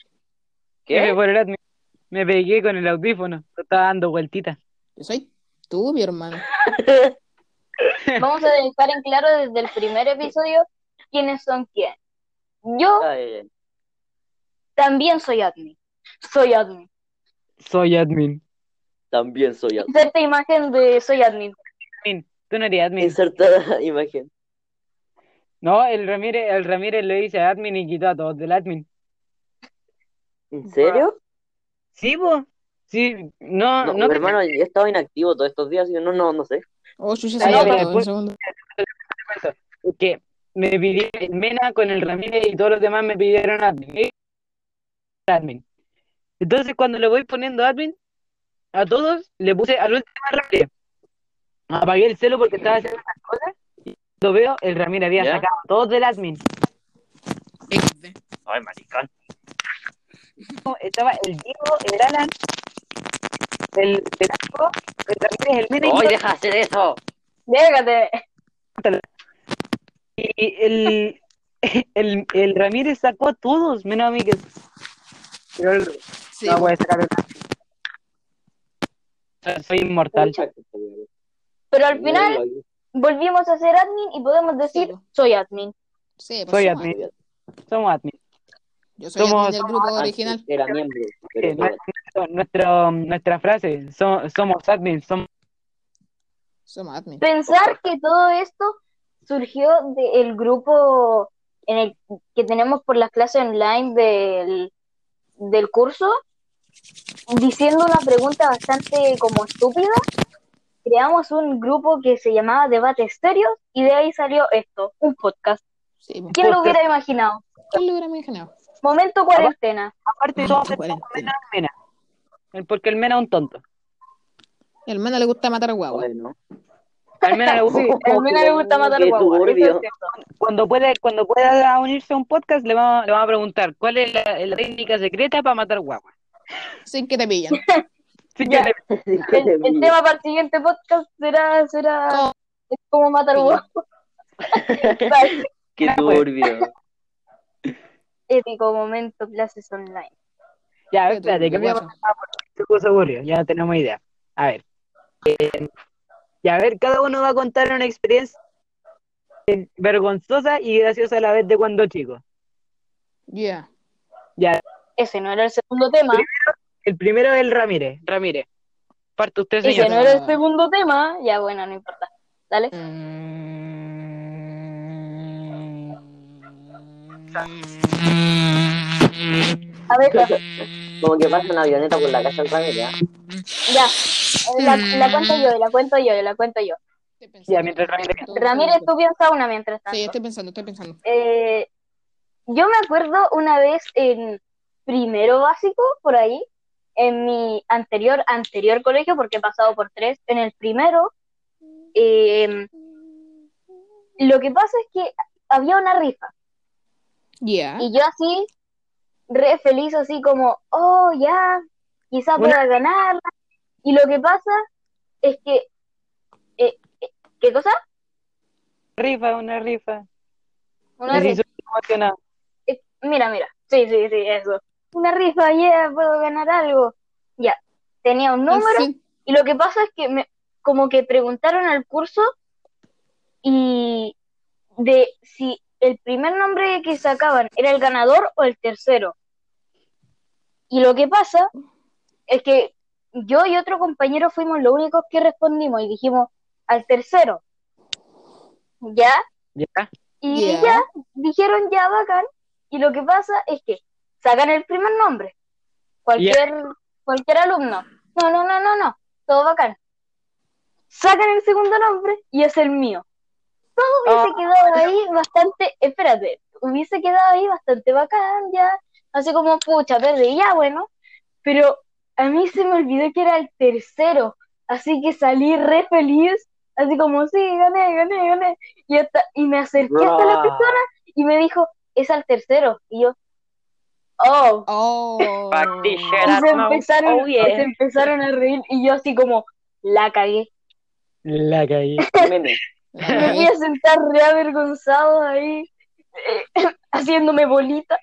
C: ¿Qué?
A: por el admin. Me pegué con el audífono. Estaba dando vueltitas.
D: Yo soy tú, mi hermano. <laughs>
B: Vamos a dejar en claro desde el primer episodio quiénes son quién. Yo también soy admin. Soy admin.
A: Soy admin.
C: También soy admin.
B: Inserta imagen de soy admin.
A: Admin. Tú no eres admin.
C: Insertada <laughs> imagen.
A: No, el Ramírez, el Ramírez le dice admin y quitó a todos del admin.
C: ¿En serio?
A: Sí, po. Sí, no,
C: No,
A: no te-
C: hermano, yo he estado inactivo todos estos días y no, no, no sé.
D: Oh, se
A: ya, pero
D: un
A: después-
D: segundo.
A: que me pidieron Mena con el Ramírez y todos los demás me pidieron admin. ¿eh? admin. Entonces cuando le voy poniendo admin a todos, le puse al último Ramírez. Apagué el celo porque estaba haciendo unas cosas lo veo, el Ramírez había
C: ¿Ya?
A: sacado a todos del admin.
D: XD.
C: Ay, maricón.
A: Estaba el Diego, el Alan, el Velasco, el Ramírez, el
C: ¡Ay,
A: yo.
C: deja de hacer eso!
B: Déjate.
A: Y el, <laughs> el, el Ramírez sacó a todos, menos a mí que... Pero el-
D: Sí,
A: no puede sacar el- Soy inmortal.
B: Pero al final volvimos a ser admin y podemos decir
D: Sí,
B: soy admin.
D: sí, pues
A: Soy
D: somos
A: admin. Somos admin.
D: Yo soy
A: Somos-
D: admin del grupo original.
C: Era miembro.
A: Sí,
C: Pero,
A: nuestro, nuestro- nuestra frase, so- somos admin, somos
D: Somos admin.
B: Pensar que todo esto surgió del grupo en el que tenemos por las clases online del, del curso, diciendo una pregunta bastante como estúpida. Creamos un grupo que se llamaba Debate Estéreos y de ahí salió esto, un podcast.
D: Sí.
B: ¿Quién lo hubiera imaginado?
D: ¿Quién lo hubiera imaginado?
B: Momento cuarentena.
A: aparte todos. Mena. Porque el Mena es un tonto.
D: El hermano le gusta matar guagua.
C: bueno.
A: Al Mena le gusta- <laughs>
B: Sí, le matar
C: Qué
B: guagua. eso es
C: turbio.
B: cierto.
A: cuando puede, cuando pueda unirse a un podcast le vamos, le vamos a preguntar cuál es la, la técnica secreta para matar guagua.
D: Sin que te pillan. <laughs>
A: Sí,
B: Ya.
A: que <laughs>
B: El, el tema para el siguiente podcast será, será
D: ¿Cómo?
B: cómo matar huevos. <laughs> Vale.
C: Qué turbio.
B: Épico momento, clases online.
A: Ya, espérate, cambiamos se puso aburrido, ya tenemos idea. A ver. Eh, ya, a ver, cada uno va a contar una experiencia vergonzosa y graciosa a la vez de cuando chico.
D: Yeah.
A: Ya,
B: Ese no era el segundo tema.
A: El primero es el Ramírez. Ramírez. Parte usted, señor.
B: no era el segundo tema. Ya, bueno, no importa. Dale. A ver,
C: Como que pasa una avioneta por la casa del Ramírez. ¿ah?
B: ya. La, la cuento yo, la cuento yo, la cuento yo.
A: Ya, mientras Ramírez-
B: Ramírez, tú piensa una mientras tanto.
D: Sí, estoy pensando, estoy pensando.
B: Eh, yo me acuerdo una vez en primero básico, por ahí, en mi anterior, anterior colegio, porque he pasado por tres, en el primero, eh, lo que pasa es que había una rifa
D: Yeah.
B: y yo así, re feliz, así como, oh, ya, quizá pueda ganarla. Y lo que pasa es que, eh, ¿qué cosa?
A: Rifa, una rifa.
B: Una rifa.
A: emocionado.
B: Eh, Mira, mira. Sí, sí, sí, eso. Una rifa, ya puedo ganar algo. Ya. Tenía un número y lo que pasa es que me, como que preguntaron al curso y de si el primer nombre que sacaban era el ganador o el tercero. Y lo que pasa es que yo y otro compañero fuimos los únicos que respondimos y dijimos al tercero. ¿Ya?
A: ¿Ya?
B: Y
D: Ya.
B: ya dijeron ya bacán. Y lo que pasa es que sacan el primer nombre. Cualquier, cualquier alumno. No, no, no, no, no. Todo bacán. Sacan el segundo nombre y es el mío. Todo hubiese
A: Ah.
B: quedado ahí bastante, espérate, hubiese quedado ahí bastante bacán ya. Así como, pucha, perdí, ya bueno. Pero a mí se me olvidó que era el tercero. Así que salí re feliz. Así como, sí, gané, gané, gané. Y, hasta, y me acerqué hasta la persona y me dijo, es al tercero. Y yo, oh.
D: Oh.
B: Y se empezaron,
A: Oh, yeah.
B: se empezaron a reír y yo así como, la cagué.
A: La.
D: La
B: Me
D: cagué.
B: a sentar re avergonzado ahí, eh, <laughs> haciéndome bolita.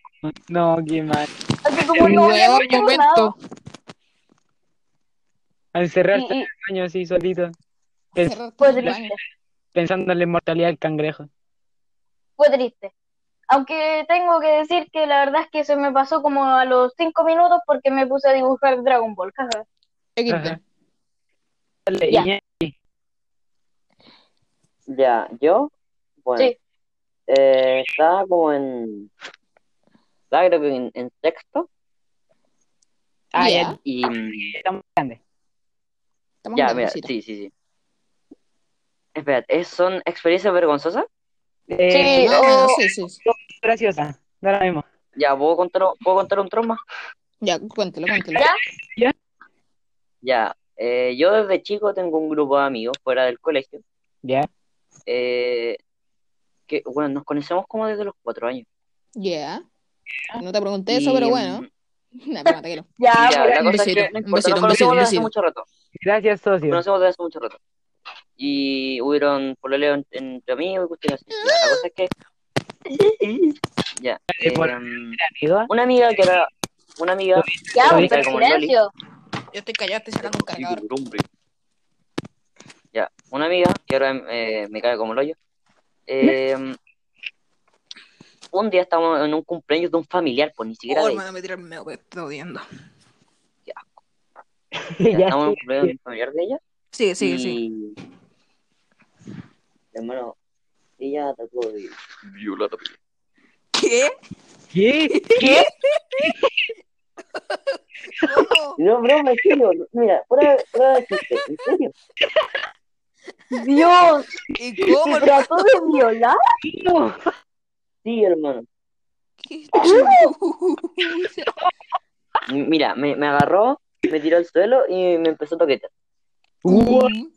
A: No, qué mal.
B: Así como no había
D: momento.
A: A encerrarse
B: Y-
A: en
B: y-
A: el baño así solito.
B: Fue triste.
A: pensando en la inmortalidad del cangrejo.
B: Fue triste. Aunque tengo que decir que la verdad es que se me pasó como a los cinco minutos porque me puse a dibujar Dragon Ball.
A: Dale,
B: Ya.
C: Ya, yo, bueno,
B: Sí.
C: eh, estaba como en, estaba creo que en, en sexto
A: Ah,
D: Ya.
A: ya,
C: y mm,
A: estamos grandes.
D: Estamos
C: ya, mira, sí, sí, sí. Espérate, ¿es- ¿son experiencias vergonzosas?
A: Eh,
B: Sí,
D: Más o menos,
B: o-
D: sí, sí. sí.
A: graciosa. Lo mismo.
C: Ya, ¿puedo contar, ¿puedo contar un trauma?
D: Ya, cuéntelo, cuéntelo.
B: ¿Ya?
C: Ya, eh, yo desde chico tengo un grupo de amigos fuera del colegio,
A: Ya.
C: eh, que, bueno, nos conocemos como desde los cuatro años.
D: Ya. No te pregunté eso, pero bueno. <laughs> Nah.
B: Ya,
C: Ya, la
D: un
C: cosa es
D: besito,
C: que no
D: un besito,
C: nos
D: un besito,
C: hace mucho rato.
A: Gracias, socio.
C: Nos conocemos desde hace mucho rato. Y hubieron pololeo en- entre amigos y cuestiones así. Ya, la cosa es que. Ya. <laughs>
A: Eh,
C: una amiga que era. Una amiga.
B: ya, pero silencio.
D: Yo estoy callado, estoy sacando un cargador.
C: Ya, una amiga que ahora eh, me cae como el hoyo. em, un día estábamos en un cumpleaños de un familiar, pues ni siquiera
D: Oh, hermano, me el medio, estoy odiando. <laughs>
C: Ya,
A: Ya.
C: estábamos en un cumpleaños de un familiar de ella.
D: Sigue, sigue.
C: y. Hermano, ella trató de violar a
D: ¿Qué?
A: ¿Qué?
B: ¿Qué? <laughs>
C: No, broma, en serio. Mira, fuera de chiste, en serio.
B: Dios,
D: ¿Y cómo?
B: ¿te trató de violar?
C: Sí, hermano.
D: ¿Qué
C: Mira, me, me agarró, me tiró al suelo y me empezó a toquetear.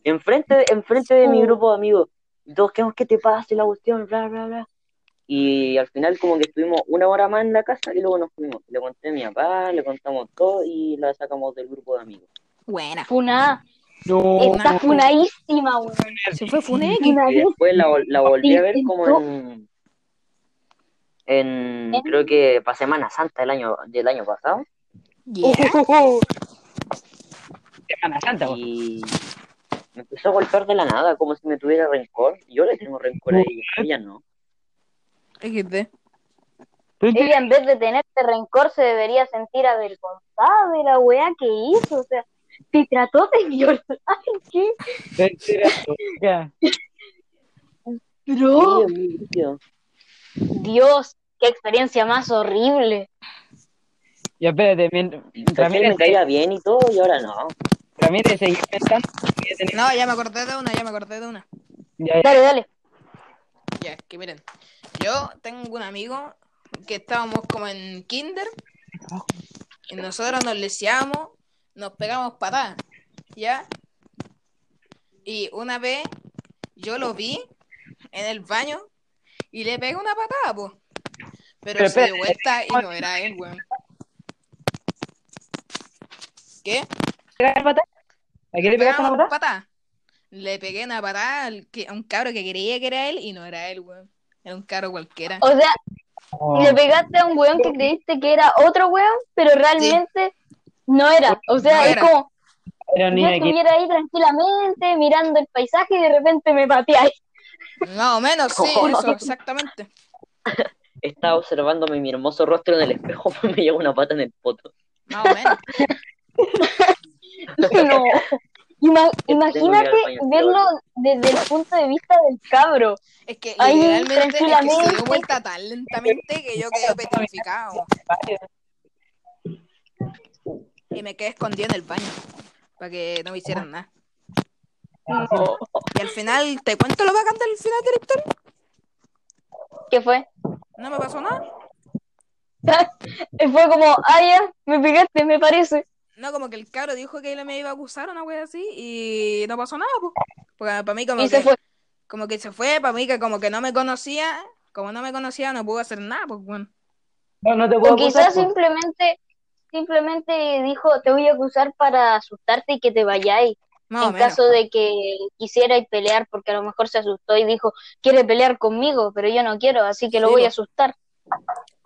C: Enfrente, enfrente de mi grupo de amigos. Y todos, ¿qué, qué te pasa? Y la cuestión, bla, bla, bla. Y al final como que estuvimos una hora más en la casa y luego nos fuimos. Le conté a mi papá, le contamos todo y la sacamos del grupo de amigos.
D: Buena.
B: Funa.
A: No.
B: Está funadísima, weón.
D: Se fue Funex.
C: Y después la, vol- la volví a ver como en, en
B: ¿En?
C: creo que para Semana Santa del año, del año pasado.
D: Yeah.
A: Semana Santa.
C: Y me empezó a golpear de la nada, como si me tuviera rencor. Yo le tengo rencor a ella, ella no.
D: XD.
A: ¿Tú entiendes?
B: Ella en vez de tenerte rencor se debería sentir avergonzada de la weá que hizo. O sea, te trató de <laughs> violar. ¿Qué?
C: Brígido.
B: Dios, qué experiencia más horrible.
A: Ya, espérate. mien-
C: Recién
A: Ramírez,
C: me caía bien y todo, y ahora no.
A: Ramírez, seguí pensando.
D: No, ya me acordé de una, ya me acordé de una.
A: Ya,
B: Dale, dale.
D: Ya, es que miren, yo tengo un amigo que estábamos como en kinder y nosotros nos leseamos, nos pegamos patadas, ¿ya? Y una vez yo lo vi en el baño y le pegué una patada, pues. Pero,
A: Pero
D: se dio vuelta y no era él, weón. ¿Qué?
A: ¿A qué le pegaste una patada?
D: patada. Le pegué una patada a un cabro que creía que era él y no era él, weón. Era un cabro cualquiera.
B: O sea,
A: Oh.
B: le pegaste a un weón que creíste que era otro weón, pero realmente no era. O sea,
D: No
B: es
D: era.
B: como
A: Era un
B: yo estuviera ahí tranquilamente mirando el paisaje y de repente me pateáis.
D: Más o menos, sí,
C: Oh.
D: eso, exactamente.
C: Estaba observándome mi hermoso rostro en el espejo, <laughs> me llegó una pata en el poto.
D: Más o menos. <laughs> <laughs>
B: No. Ima-
C: ir <laughs>
B: imagínate verlo desde el punto de vista del cabro.
D: Es que
B: Ahí,
D: literalmente es que se dio
B: tranquilamente.
D: vuelta tan lentamente que yo quedé petrificado. Y me quedé escondido en el baño. Para que no me hicieran nada. Y al final, ¿te cuento lo bacán del final de la historia?
B: ¿Qué fue?
D: No me pasó nada. <laughs>
B: Fue como, ah, ya, me pegaste, me parece.
D: No, como que el cabro dijo que él me iba a acusar una wea así y no pasó nada, pues. Porque para mí como
B: Y
D: que,
B: se fue.
D: como que se fue, para mí que como que no me conocía, como no me conocía no pudo hacer nada, pues bueno.
A: No, no te puedo
B: O quizás simplemente, simplemente dijo, te voy a acusar para asustarte y que te vayáis. En
D: menos.
B: caso de que quisierais pelear, porque a lo mejor se asustó y dijo, quiere pelear conmigo, pero yo no quiero, así que lo
D: Sí,
B: voy a asustar.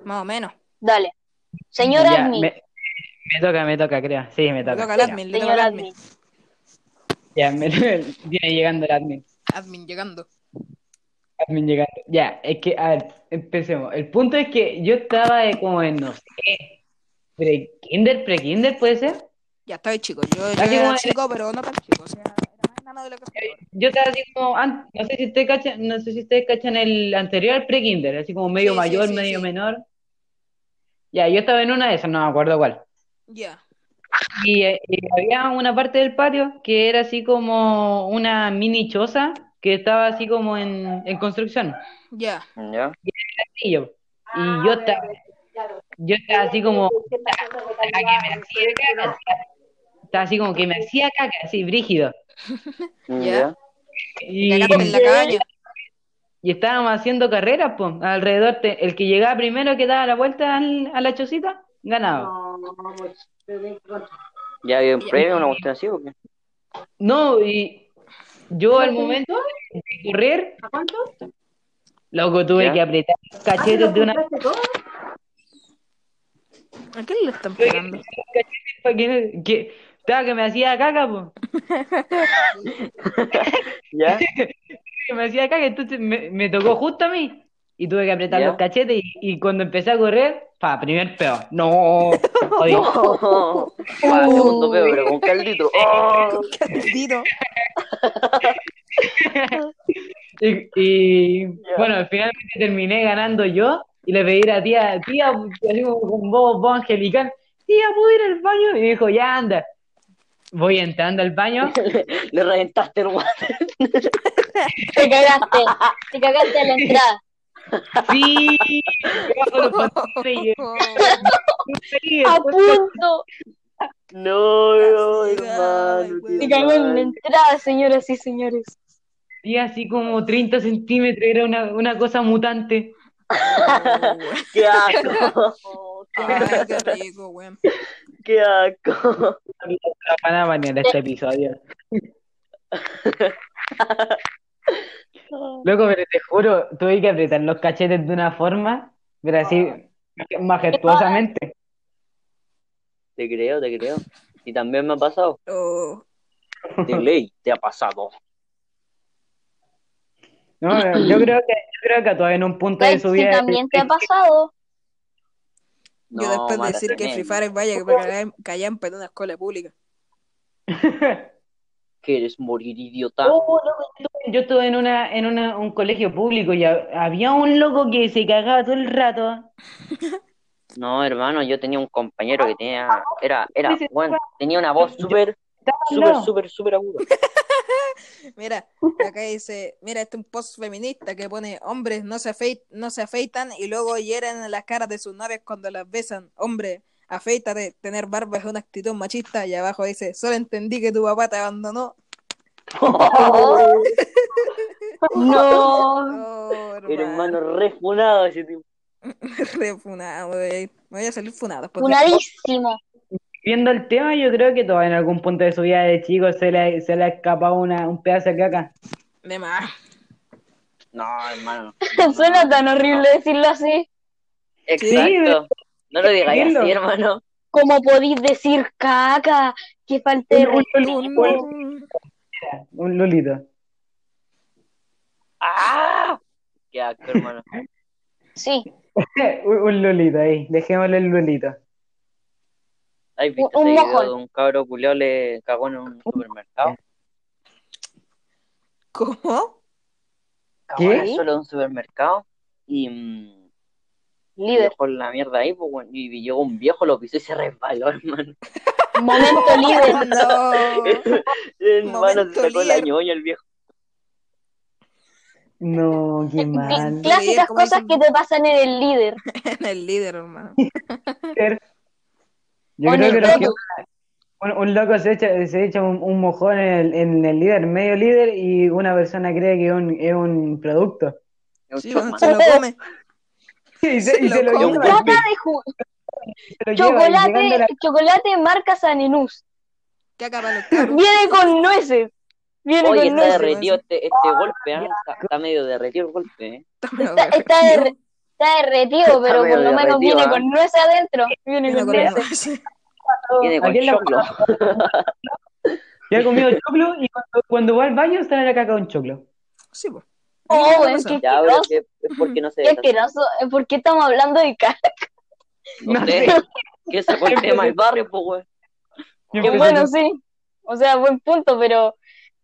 D: Más o menos.
B: Dale. Señor
A: Ya,
B: admin,
A: me, me toca, me toca, creo. Sí, me toca.
D: toca al
A: Ya,
D: admin, le toca al admin.
B: admin.
A: Ya, me- <laughs> viene llegando el admin.
D: Admin llegando.
A: Admin llegando. Ya, es que, a ver, empecemos. El punto es que yo estaba eh, como en, no sé, pre-kinder, pre-kinder, ¿puede ser?
D: Ya estaba chico. Yo, yo era
A: como-
D: chico, pero no tan chico. O sea, era más enano de lo que soy ahora.
A: Yo estaba así como, no sé si ustedes cachan, no sé si ustedes cachan el anterior pre-kinder, así como medio
D: Sí, sí,
A: mayor,
D: sí,
A: medio
D: sí.
A: menor. Ya, yo estaba en una de esas, no me acuerdo cuál.
D: Ya.
A: Y, eh, y había una parte del patio que era así como una mini choza que estaba así como en, en construcción.
D: Ya.
C: ¿Ya?
A: Y yo, y yo estaba, yo estaba así como, estaba que me hacía caca, estaba así como que me hacía caca, así, brígido.
D: Ya.
A: Y,
D: Cagaste en la cabaña.
A: y estábamos haciendo carreras, pues, alrededor, de- el que llegaba primero que daba la vuelta al- a la chocita, ganaba.
C: ¿Ya había un premio, una cuestión así o qué?
A: No, y yo al momento de correr, loco, tuve
C: ¿Ya?
A: que apretar los cachetes de una
D: ¿A qué le están pegando?
A: que, que estaba que me hacía caca, pues. <laughs>
C: ¿Ya? <laughs>
A: que me hacía caca, entonces me, me tocó justo a mí y tuve que apretar
C: ¿Ya?
A: los cachetes y, y cuando empecé a correr, pa, primer peo. No, <laughs> jodido.
C: Oh, <laughs> ah, segundo peo, pero con caldito. <laughs> Oh.
D: Caldito.
A: Y, y, bueno, al final terminé ganando yo y le pedí a la tía, tía, así como con voz, voz angelical, tía, ¿puedo ir al baño? Y me dijo, ya anda. Voy entrando al baño,
C: Le reventaste el guante.
B: Te cagaste, te cagaste a la entrada.
A: Sí, <laughs>
B: A punto.
C: No, no, hermano. qué
B: cagó en la entrada, señoras y señores.
A: y así como 30 centímetros, era una, una cosa mutante.
C: Qué asco.
D: Ay, <laughs> qué rico, weón.
C: Qué asco.
A: La ni en este episodio. <laughs> Loco, pero te juro, tuve que apretar los cachetes de una forma, pero así, majestuosamente.
C: Te creo, te creo. Y también me ha pasado.
D: Oh,
C: De ley, te ha pasado.
A: No, yo creo que, yo creo que todavía en un punto de su
B: si
A: vida.
B: también te ha pasado.
D: Yo después de decir que. Free Fire vaya que me callan- callan en una escuela pública. <laughs>
C: ¿Quieres morir, idiota?
A: Oh, loco, yo estuve en una, en una, un colegio público y ha- había un loco que se cagaba todo el rato.
C: No, hermano, yo tenía un compañero que tenía, era, era, bueno, tenía una voz súper, súper, súper, súper aguda. <laughs>
D: Mira, acá dice, mira, este es un post feminista que pone hombres no se afeit- no se afeitan y luego hieren las caras de sus novias cuando las besan. Hombre, afeítate, tener barba es una actitud machista. Y abajo dice, solo entendí que tu papá te abandonó. <laughs>
B: No.
D: Oh,
C: Hermano, refunado ese tipo. <laughs>
D: Re funado, güey. Me voy a salir funado.
B: Funadísimo.
A: Viendo el tema, yo creo que todavía en algún punto de su vida de chico se le, se le ha escapado una, un pedazo de caca.
D: De más.
C: No, hermano. <laughs>
B: Suena tan horrible decirlo así.
C: Exacto. No lo digáis así, hermano.
B: ¿Cómo podéis decir caca? Que falta de
A: Un- un-
B: respeto.
D: Un-
A: Un lulito.
C: ¡Ah! Qué asco, hermano.
B: Sí,
A: Un, un lulito ahí, dejémosle el lulito.
C: ¿Has visto
B: Un
C: ese video
B: mojón.
C: de un cabro culiao le cagó en un supermercado?
D: ¿Cómo?
C: Cagó
A: ¿Qué?
C: en el suelo de un supermercado y mm,
B: líder.
C: dejó la mierda ahí, pues, bueno, y llegó un viejo, lo pisó y se resbaló, <laughs> hermano.
B: Momento <laughs> líder.
D: No. <laughs>
C: hermano, se sacó la ñoña el viejo.
A: No, qué mal.
B: Clásicas cosas
D: dicen-
B: que te pasan en el líder.
D: En el líder, hermano.
A: Yo
B: O en
A: creo que, lo que
B: roto.
A: un, un loco se echa, se echa un, un mojón en el, en el líder, medio líder, y una persona cree que es un, es un producto.
D: Sí, bueno, se lo come. <laughs>
A: Y se, y
D: Se lo
A: lo
D: come.
A: lleva,
B: Lata de ju-
A: se lo lleva, y llegando a
B: chocolate,
A: la-
B: chocolate marca Sanenús. Viene con nueces. Viene
C: Oye,
B: con
C: está
B: nueces.
C: derretido este, este golpe, ¿eh? está, está medio derretido el golpe. ¿eh?
B: Está, está derre- está está derretido, pero por lo menos
C: derretido,
B: viene
C: ¿ah?
B: con nuez adentro. Viene
D: Viene
B: con
D: con nueces.
C: Viene con choclo. <laughs>
A: Yo he comido choclo y cuando, cuando voy al baño sale la caca un choclo.
D: Sí, pues.
B: Oh,
D: ¿Qué
B: es que
C: es que es porque no se
B: Qué asqueroso. ¿Por qué estamos hablando de caca? <laughs>
C: No
A: No
C: sé.
A: sé.
C: ¿Qué sacó el tema del barrio, pues, güey?
A: Yo
B: Que bueno, sí. O sea, buen punto, pero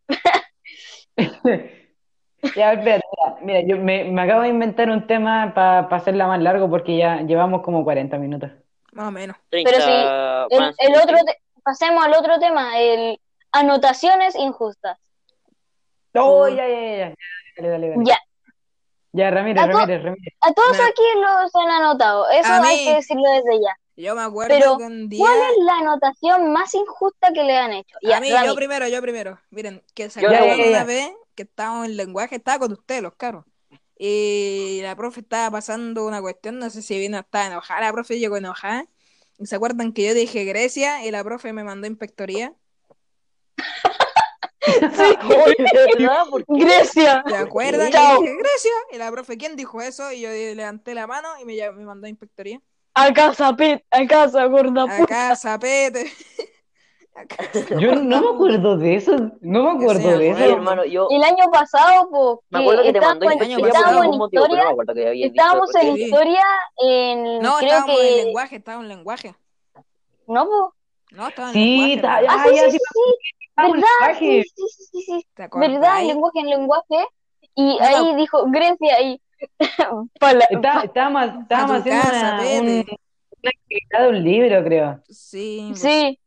B: <laughs>
A: Ya, espérate, mira, mira, yo me, me acabo de inventar un tema para hacerla más largo porque ya llevamos como 40 minutos.
D: Más o menos.
C: 30
B: Pero sí, el,
C: más
B: el otro,
C: 35.
B: te- pasemos al otro tema, el anotaciones injustas.
A: Oh, ya, ya, ya. Dale, dale, dale.
B: Ya,
A: Ya, Ramírez,
B: A
A: Ramírez, Ramírez.
B: a todos
D: Me-
B: aquí los han anotado, eso
D: A
B: hay
D: mí.
B: que decirlo desde ya.
D: Yo me acuerdo
B: Pero,
D: que un día.
B: ¿Cuál es la anotación más injusta que le han hecho? Ya,
D: a mí, yo primero, yo primero. Miren, que se acuerdan
A: ya,
D: una vez que estábamos en lenguaje, estaba con ustedes, los caros. Y la profe estaba pasando una cuestión, no sé si vino, estaba enojada, la profe llegó enojada. ¿Y se acuerdan que yo dije Grecia y la profe me mandó a inspectoría? <laughs>
C: Oye, <laughs> ¿de verdad?
B: Grecia.
D: ¿Se acuerdan?
B: Chao.
D: Y dije Grecia. Y la profe, ¿quién dijo eso? Y yo levanté la mano y me, me mandó a inspectoría.
B: A casa, Pet, a casa, gorda puta.
D: Acá, zapete. <laughs> Acá.
A: Yo no me acuerdo de eso. No me acuerdo
D: sea,
A: de eso.
C: hermano, yo
B: El año pasado, po,
C: me acuerdo que te mandó
B: estábamos, en-
C: inspectoría por
B: estábamos
C: algún
B: en
C: motivo, pero no me
B: historia,
C: acuerdo que había
B: estábamos en
D: Sí.
B: historia en,
D: No,
B: creo
D: estábamos en lenguaje, estábamos en lenguaje.
B: no, po.
D: No, estaba en
A: Sí,
D: lenguaje.
B: Ah,
A: Ah,
B: sí, sí,
A: sí,
B: sí, ¿verdad? Sí,
A: lenguaje.
B: sí, sí, sí, sí. ¿Verdad? Lenguaje en lenguaje. Y
D: No.
B: ahí dijo Grecia y <laughs>
A: Está- Estábamos, estábamos haciendo
D: casa,
A: una, un- una actividad de un libro, creo.
D: Sí. pues.
B: Sí.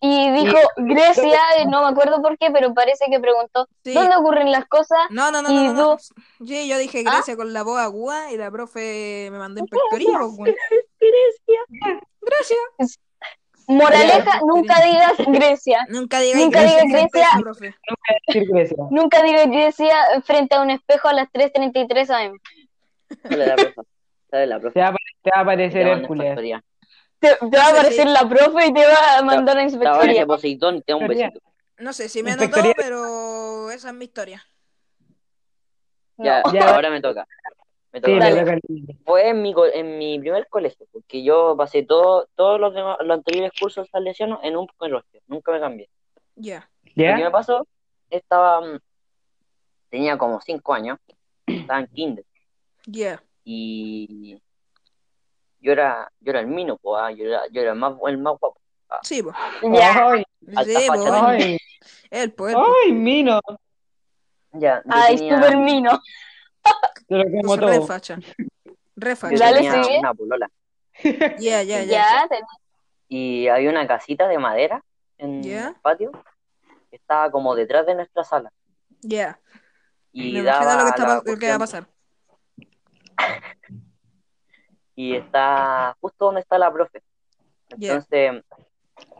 B: Y dijo Grecia, y no me acuerdo por qué, pero parece que preguntó,
D: Sí.
B: ¿dónde ocurren las cosas?
D: No, no, no,
B: Y
D: no, no, no.
B: tú-
D: Sí, yo dije
B: ¿Ah?
D: Grecia con la voz aguda y la profe me mandó <laughs> a inspectoría. pues, <laughs> güey. Gracias.
B: Moraleja, nunca digas Grecia. <laughs>
D: Nunca digas
B: Nunca
D: Grecia
B: digas Grecia.
D: la
A: Grecia.
B: Nunca digas Grecia frente a un espejo a las 3.33 am.
C: Dale la profe. Dale la profe.
A: Te va, a apare- te va a aparecer Hércules.
B: Te, te va a aparecer la profe y te va a mandar a
C: Te
B: inspectoría.
C: aparece Poseidón y te da un
A: Inspectoría.
C: besito.
D: No sé si me anotó, pero esa es mi historia.
C: Ya,
B: No.
A: Ya.
C: ahora me toca. Me
A: Sí, al niño.
C: Fue en mi, co- en mi primer colegio, porque yo pasé todo, todos los, demás- los anteriores cursos salesianos en un colegio, nunca me cambié.
D: Ya.
C: Lo que me pasó, estaba, mm, tenía como cinco años, estaba en kinder,
D: Ya.
C: y yo era, yo era el mino, pues, ah, yo era, yo era el más, el más guapo.
D: Sí, pues.
C: Alta
D: Sí, pues.
A: ay,
D: El pues.
A: ay, Mino.
C: Ya,
B: Ay,
C: tenía,
B: super mino.
A: Te lo
D: pues.
A: como
D: Re
A: todo.
D: facha. Re
C: yo
D: facha.
B: Dale,
C: tenía
B: sigue.
C: una polola,
D: Ya,
C: y había una casita de madera en el patio, que estaba como detrás de nuestra sala,
D: Ya.
C: y
D: Me
C: daba
D: lo que, pa- lo que va a pasar. <laughs>
C: y está justo donde está la profe. Entonces,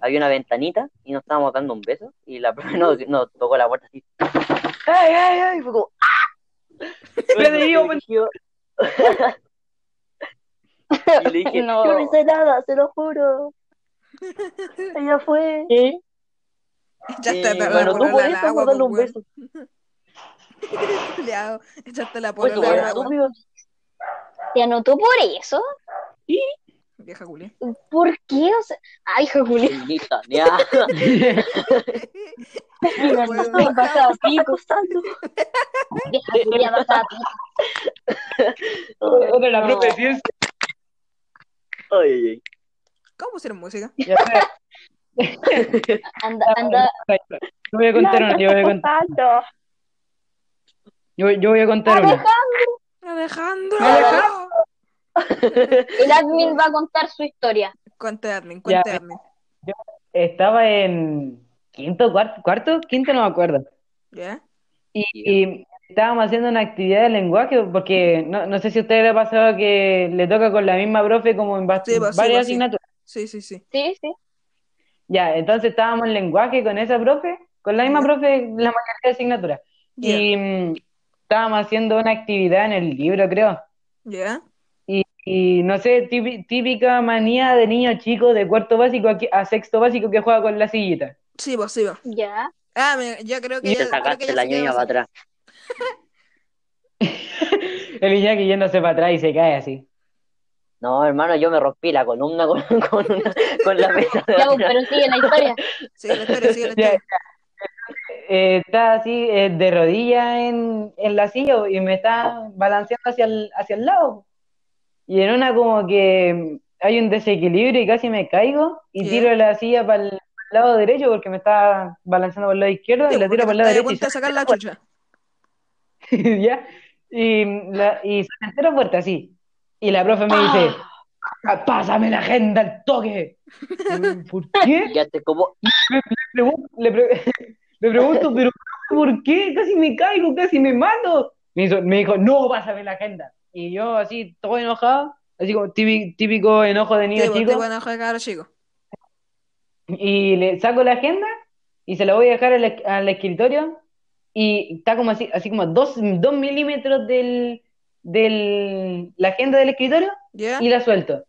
C: había una ventanita y nos estábamos dando un beso y la <laughs> profe nos, nos tocó la puerta así. ¡Ay, ay, ay! Y fue como ¡ah!
A: Le digo.
C: Dirigió- <laughs> y le dije,
B: No.
C: yo no hice nada, se lo juro. <laughs> Ella fue.
B: ¿Qué?
C: Y
D: Echaste la,
C: me
D: la
C: anotó por eso,
D: agua,
C: darle un beso.
D: weón. Culeado. Echaste la polola al agua. <laughs>
B: ¿Te anotó por eso?
D: Vieja culia.
B: ¿Por qué? O sea, ay, Jaculi.
C: Feminista, ya.
D: Bueno.
B: me pasaba pico.
C: Acostando.
B: Vieja culia pasaba pico.
A: Otra la
C: No.
A: profe de ciencia.
C: Ay, ay, ay.
D: ¿Cómo pusieron música?
A: Ya sé.
B: Anda, anda.
A: Yo voy a contar una, yo voy a contar, yo, yo voy a contar una.
D: Alejandro.
A: Alejandro. <laughs>
B: El admin va a contar su historia.
D: Cuente admin, cuente
A: Ya.
D: admin.
A: Estaba en quinto, cuarto, cuarto, quinto, no me acuerdo.
D: ¿Ya?
A: Y, y estábamos haciendo una actividad de lenguaje, porque no, no sé si a usted le ha pasado que le toca con la misma profe como en
D: Sí, pues, sí,
A: varias
D: pues, sí.
A: asignaturas.
D: Sí, sí, sí.
B: Sí, sí.
A: Ya, entonces estábamos en lenguaje con esa profe, con la misma profe, la mayoría de asignaturas. Y mm, estábamos haciendo una actividad en el libro, creo.
D: ¿Ya?
A: Y no sé, típi- típica manía de niño chico de cuarto básico a, sexto básico que juega con la sillita.
D: Sí, pues, sí, pues.
B: Ya.
D: Ah, yo creo que
C: Y te sacaste la ñoña para atrás. <laughs>
A: El Iñaki yéndose para atrás y se cae así.
C: No, hermano, yo me rompí la columna con, <laughs> con, una- con la mesa de
B: Ya, pues, pero <laughs> sigue la historia.
D: Sigue la historia, sigue la historia.
A: Eh, está así eh, de rodillas en, en la silla y me está balanceando hacia el, hacia el lado. Y en una como que hay un desequilibrio y casi me caigo y tiro la silla para el lado derecho porque me está balanceando por el lado izquierdo y la tiro
D: porque
A: por el lado derecho y
D: sacar la chucha. <laughs>
A: ¿Ya? Y, la, y se me entera fuerte así. Y la profe me dice, "Ah, pásame la agenda al toque. Yo, ¿Por <laughs> qué?
C: Ya te como,
A: Le pregunto, le pre- <laughs> le pregunto, pero ¿por qué? Casi me caigo, casi me mato. Me, hizo- me dijo, no, pásame la agenda. Y yo así, todo enojado, así como típico, típico enojo de niño chico.
D: a dejar de cabro chico.
A: Y le saco la agenda y se la voy a dejar al, al escritorio y está como así, así como dos, dos milímetros del, del, la agenda del escritorio y la suelto.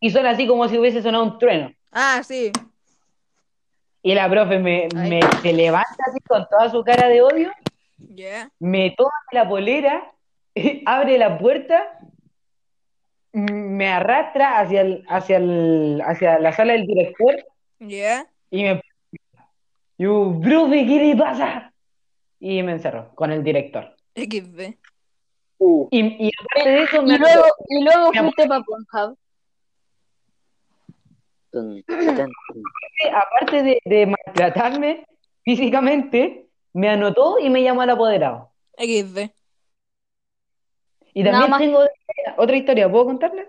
A: Y suena así como si hubiese sonado un trueno.
D: Ah, sí.
A: Y la profe me, me se levanta así con toda su cara de odio, me toma la polera, <laughs> abre la puerta, me arrastra hacia el, hacia el, hacia la sala del director
D: ¿Ya?
A: y me yo, profe, ¿qué le pasa? Y me encerró con el director.
D: XD.
C: uh,
A: Y, y aparte de eso, me
B: Y luego, y luego fuiste para Pornhub.
A: aparte de, de maltratarme físicamente, me anotó y me llamó al apoderado.
D: XD.
A: Y
B: Nada
A: también
B: más.
A: tengo otra historia, ¿puedo contarla?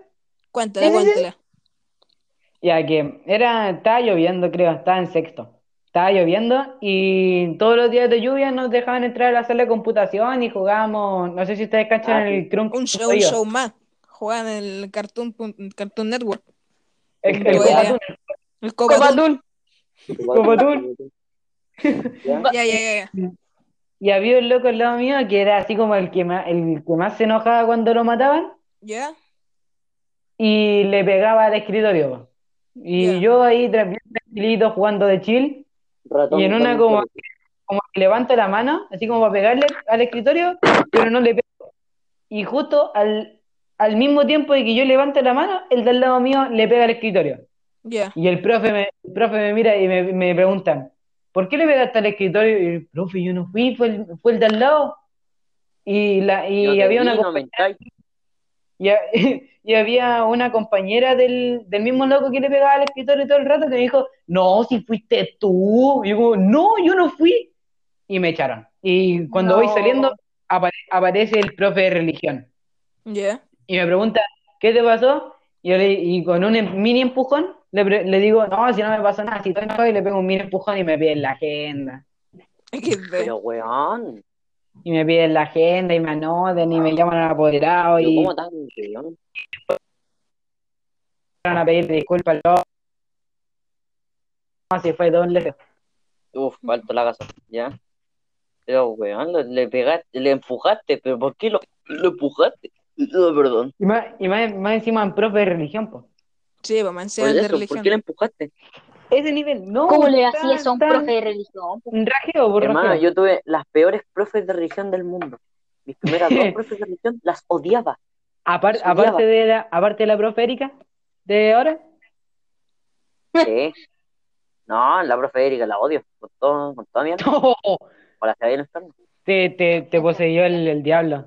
D: Cuéntala,
A: Sí,
D: cuéntala.
A: Ya que era, estaba lloviendo, creo, estaba en sexto. Estaba lloviendo y todos los días de lluvia nos dejaban entrar a la sala de computación y jugábamos, no sé si ustedes cachan
C: Ah,
A: el Crunk
D: Un show, un show más. Juegan en el Cartoon, Cartoon Network.
A: el, el
D: El. <laughs>
C: ¿Ya?
D: Ya, ya, ya, ya.
A: Y había un loco al lado mío que era así como el que más, el que más se enojaba cuando lo mataban
D: ¿Ya?
A: y le pegaba al escritorio. Y yo ahí tranquilito jugando de chill
C: Ratón
A: y en una como, como que levanto la mano, así como para pegarle al escritorio, pero no le pego. Y justo al, al mismo tiempo de que yo levanto la mano, el del lado mío le pega al escritorio.
D: Ya.
A: Y el profe me, el profe me mira y me, me preguntan, ¿por qué le pegaste al escritorio? Y el profe, yo no fui, fue el, fue el de al lado. Y, la, y había una
C: vi,
A: compañera,
C: mentáis.
A: y, ha- <laughs> y había una compañera del, del mismo loco que le pegaba al escritorio todo el rato que me dijo, no, si fuiste tú. Y yo como, no, yo no fui. Y me echaron. Y cuando voy saliendo, apare- aparece el profe de religión.
D: Ya.
A: Y me pregunta, ¿qué te pasó? Y, yo le- y con un em- mini empujón le, pre- le digo, no, si no me pasó nada, si estoy enojado", y le pego un mini empujón y me piden la agenda. <laughs> <laughs>
C: Pero, weón,
A: Y me piden la agenda y me anotan y me llaman al apoderado y
C: ¿cómo tan weón?
A: van a pedir disculpas. No, así fue todo un lejos.
C: Uf, falta la casa, ¿ya? Pero, weón, le, le pegaste, le empujaste, pero ¿por qué lo, lo empujaste? No, perdón.
A: Y más, y más, más encima en profe de religión, pues.
D: Sí, pues enseñan de
C: eso, ¿por
D: religión.
C: qué le empujaste?
A: Ese nivel, no.
B: ¿Cómo le hacías a un profe de religión?
A: Un rajeo, por
C: Hermano,
A: rajeo.
C: yo tuve las peores profes de religión del mundo. Mis primeras dos <laughs> profes de religión las odiaba.
A: Apar-
C: Estudiaba.
A: aparte de la, aparte de la profe Erika, de ahora,
C: Sí. No, la profe Erika la odio, con, todo, con toda mi alma, que vayan enfermo.
A: te, te, te poseyó el, el diablo.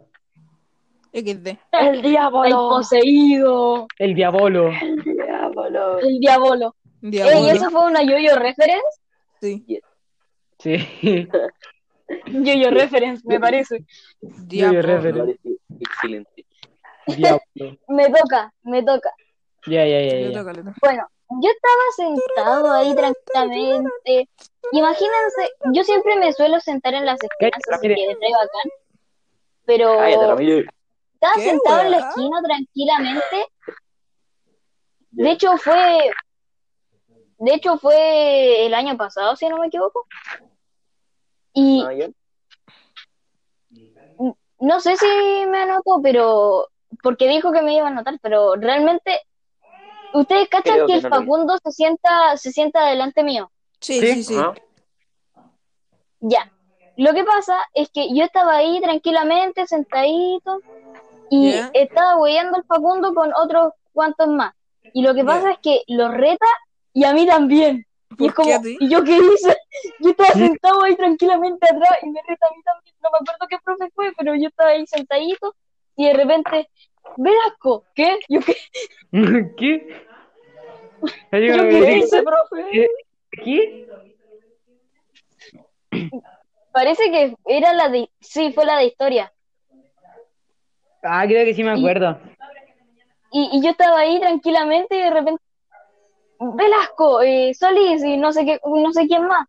D: XD.
C: ¡El
B: El
C: diablo!
B: poseído,
A: El diabolo.
C: ¡El diablo!
B: el diabolo.
D: Diablo.
B: Ey, ¿eso fue una yo-yo reference?
D: Sí.
A: Sí. <laughs>
B: Yo-yo reference, me parece.
D: Diablo.
A: referente.
C: Me parece Excelente.
A: Diablo.
B: Me toca, me toca.
A: Ya, ya, ya, ya.
D: toca, le toca.
B: Bueno, yo estaba sentado ahí tranquilamente. Imagínense, yo siempre me suelo sentar en las esquinas, así que es re bacán. Pero
C: Cállate.
B: Estaba
D: ¿Qué,
B: sentado en la esquina tranquilamente. De hecho fue, de hecho fue el año pasado, si no me equivoco. Y
C: No, yo-
B: no sé si me anotó, pero porque dijo que me iba a anotar, pero realmente ustedes cachan
C: Creo
B: que
C: que
B: el
C: no.
B: Facundo se sienta, se sienta delante mío.
D: Sí,
A: Sí.
D: sí.
B: Ya. Lo que pasa es que yo estaba ahí tranquilamente, sentadito, y estaba hueando el Facundo con otros cuantos más. Y lo que pasa es que lo reta y a mí también. Y
D: ¿Por
B: es como? ¿y yo qué hice? Yo estaba sentado ahí tranquilamente atrás y me reta a mí también. No me acuerdo qué profe fue, pero yo estaba ahí sentadito y de repente, Velasco, ¿qué? ¿Yo qué, <laughs>
A: ¿Qué? <laughs>
B: ¿Yo
A: como
B: qué hice, profe?
A: ¿Qué?
B: Parece que era la de, sí, fue la de historia.
A: Ah, creo que sí me acuerdo.
B: Y, y yo estaba ahí tranquilamente y de repente, Velasco, eh, Solís y no sé qué, no sé quién más.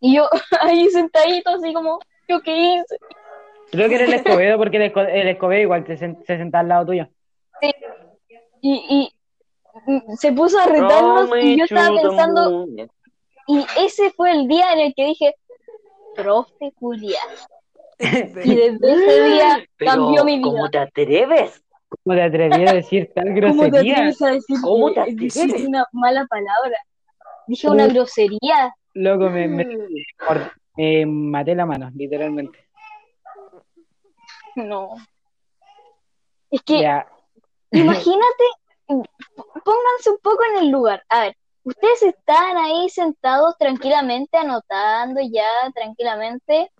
B: Y yo <laughs> ahí sentadito así como, ¿yo qué hice?
A: Creo que era el Escobedo porque el, Esco- el Escobedo igual te sen- se sentaba al lado tuyo.
B: Y, y mm, se puso a retarnos y yo estaba pensando, y ese fue el día en el que dije, profe Julia. Y desde ese día <laughs> cambió mi
C: ¿Cómo
B: vida.
C: te atreves?
A: ¿Cómo te atreví a decir tal
B: ¿Cómo te
A: grosería?
B: atreves a decir
C: ¿Cómo te atreves?
B: una mala palabra? Dije una grosería.
A: Loco, me, me, mor- me maté la mano, literalmente.
B: No. Es que
A: Ya. <laughs>
B: Imagínate, pónganse un poco en el lugar. A ver, ustedes están ahí sentados tranquilamente, anotando ya tranquilamente,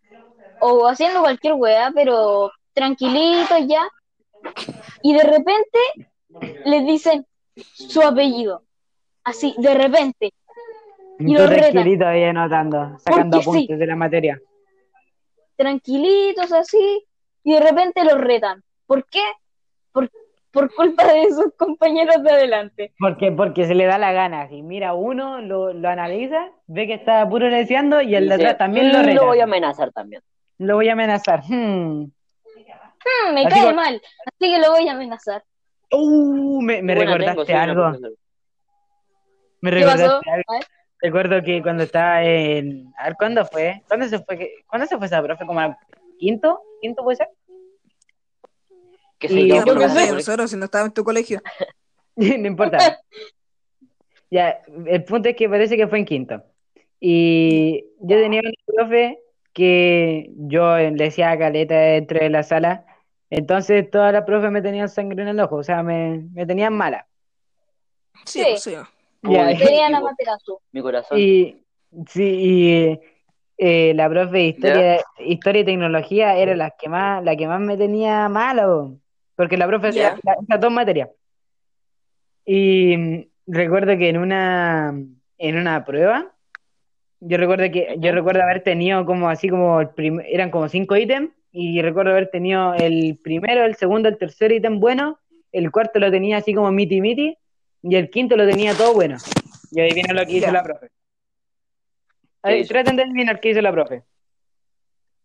B: o haciendo cualquier weá, pero tranquilitos ya. Y de repente les dicen su apellido. Así, de repente. Y
A: Tú
B: lo retan.
A: tranquilito ahí anotando, sacando
B: Porque sí.
A: apuntes de la materia.
B: Tranquilitos así. Y de repente los retan. ¿Por qué? Por, por culpa de sus compañeros de adelante.
A: Porque, porque se le da la gana. Si mira uno, lo, lo analiza, ve que está puro leseando y el de atrás también lo
C: "Mm,
A: reta.
C: Lo voy a amenazar también.
A: Lo voy a amenazar. Hmm.
B: Hmm, me
A: Así
B: cae
A: como-
B: mal, así que lo voy a amenazar.
A: Uh, me, me recordaste
C: tengo,
A: algo. Me
B: ¿Qué pasó?
A: recordaste algo.
B: A ver,
A: Recuerdo que cuando estaba en. A ver, ¿cuándo fue? ¿Cuándo se fue? ¿Cuándo se fue esa profe? ¿Como al quinto? ¿Quinto puede ser?
C: Que
A: Y
C: se
A: yo
D: que sé, si no estaba en tu colegio. <laughs> <laughs>
A: no importa. Ya, el punto es que parece que fue en quinto. Y yo tenía un profe que yo le decía caleta dentro de la sala. Entonces todas las profes me tenían sangre en el ojo, o sea, me, me tenían mala.
D: Sí,
B: Sí.
D: pues.
A: Ya,
C: Uy,
B: tenían a
C: tipo,
B: Materazo.
C: Mi corazón.
A: Y sí, y eh, la profe de historia, historia y tecnología era la que más, la que más me tenía malo, porque la profe la- las dos materias. Y mm, recuerdo que en una en una prueba, yo recuerdo que yo recuerdo haber tenido como así como el prim- eran como cinco ítems y recuerdo haber tenido el primero, el segundo, el tercer ítem bueno, el cuarto lo tenía así como miti miti y el quinto lo tenía todo bueno. Y adivina lo que hizo
D: Ya.
A: la profe. Ahí,
C: hizo?
A: traten de adivinar qué hizo la profe.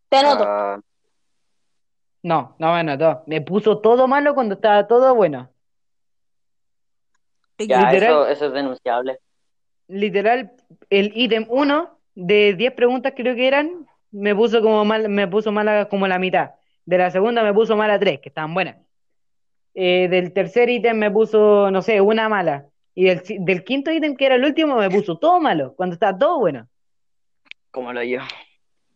B: Te anoto.
C: Ah,
A: No, no me anotó. Me puso todo malo cuando estaba todo bueno.
C: ya,
A: Literal.
C: eso, eso es denunciable.
A: Literal, el ítem 1 de 10 preguntas creo que eran, me puso como mal, me puso mala como la mitad. De la segunda me puso mala 3, que estaban buenas. Eh, del tercer ítem me puso, no sé, una mala. Y del, del quinto ítem, que era el último, me puso todo malo, cuando estaba todo bueno.
C: Como lo yo.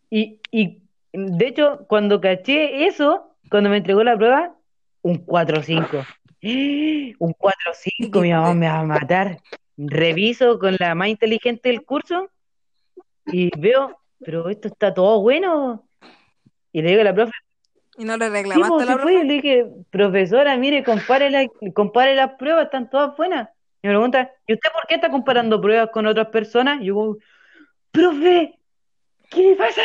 A: Y, y de hecho, cuando caché eso, cuando me entregó la prueba, un 4-5. <gasps> Un 4-5, mi mamá me va a matar. Reviso con la más inteligente del curso y veo, pero esto está todo bueno. Y le digo a la profe,
D: Y no le
A: sí,
D: reclamaste
A: pues,
D: a la profe.
A: Le dije, profesora, mire, compare, la- compare las pruebas, están todas buenas. Y me pregunta, ¿y usted por qué está comparando pruebas con otras personas? Y yo, como, profe, ¿qué le pasa?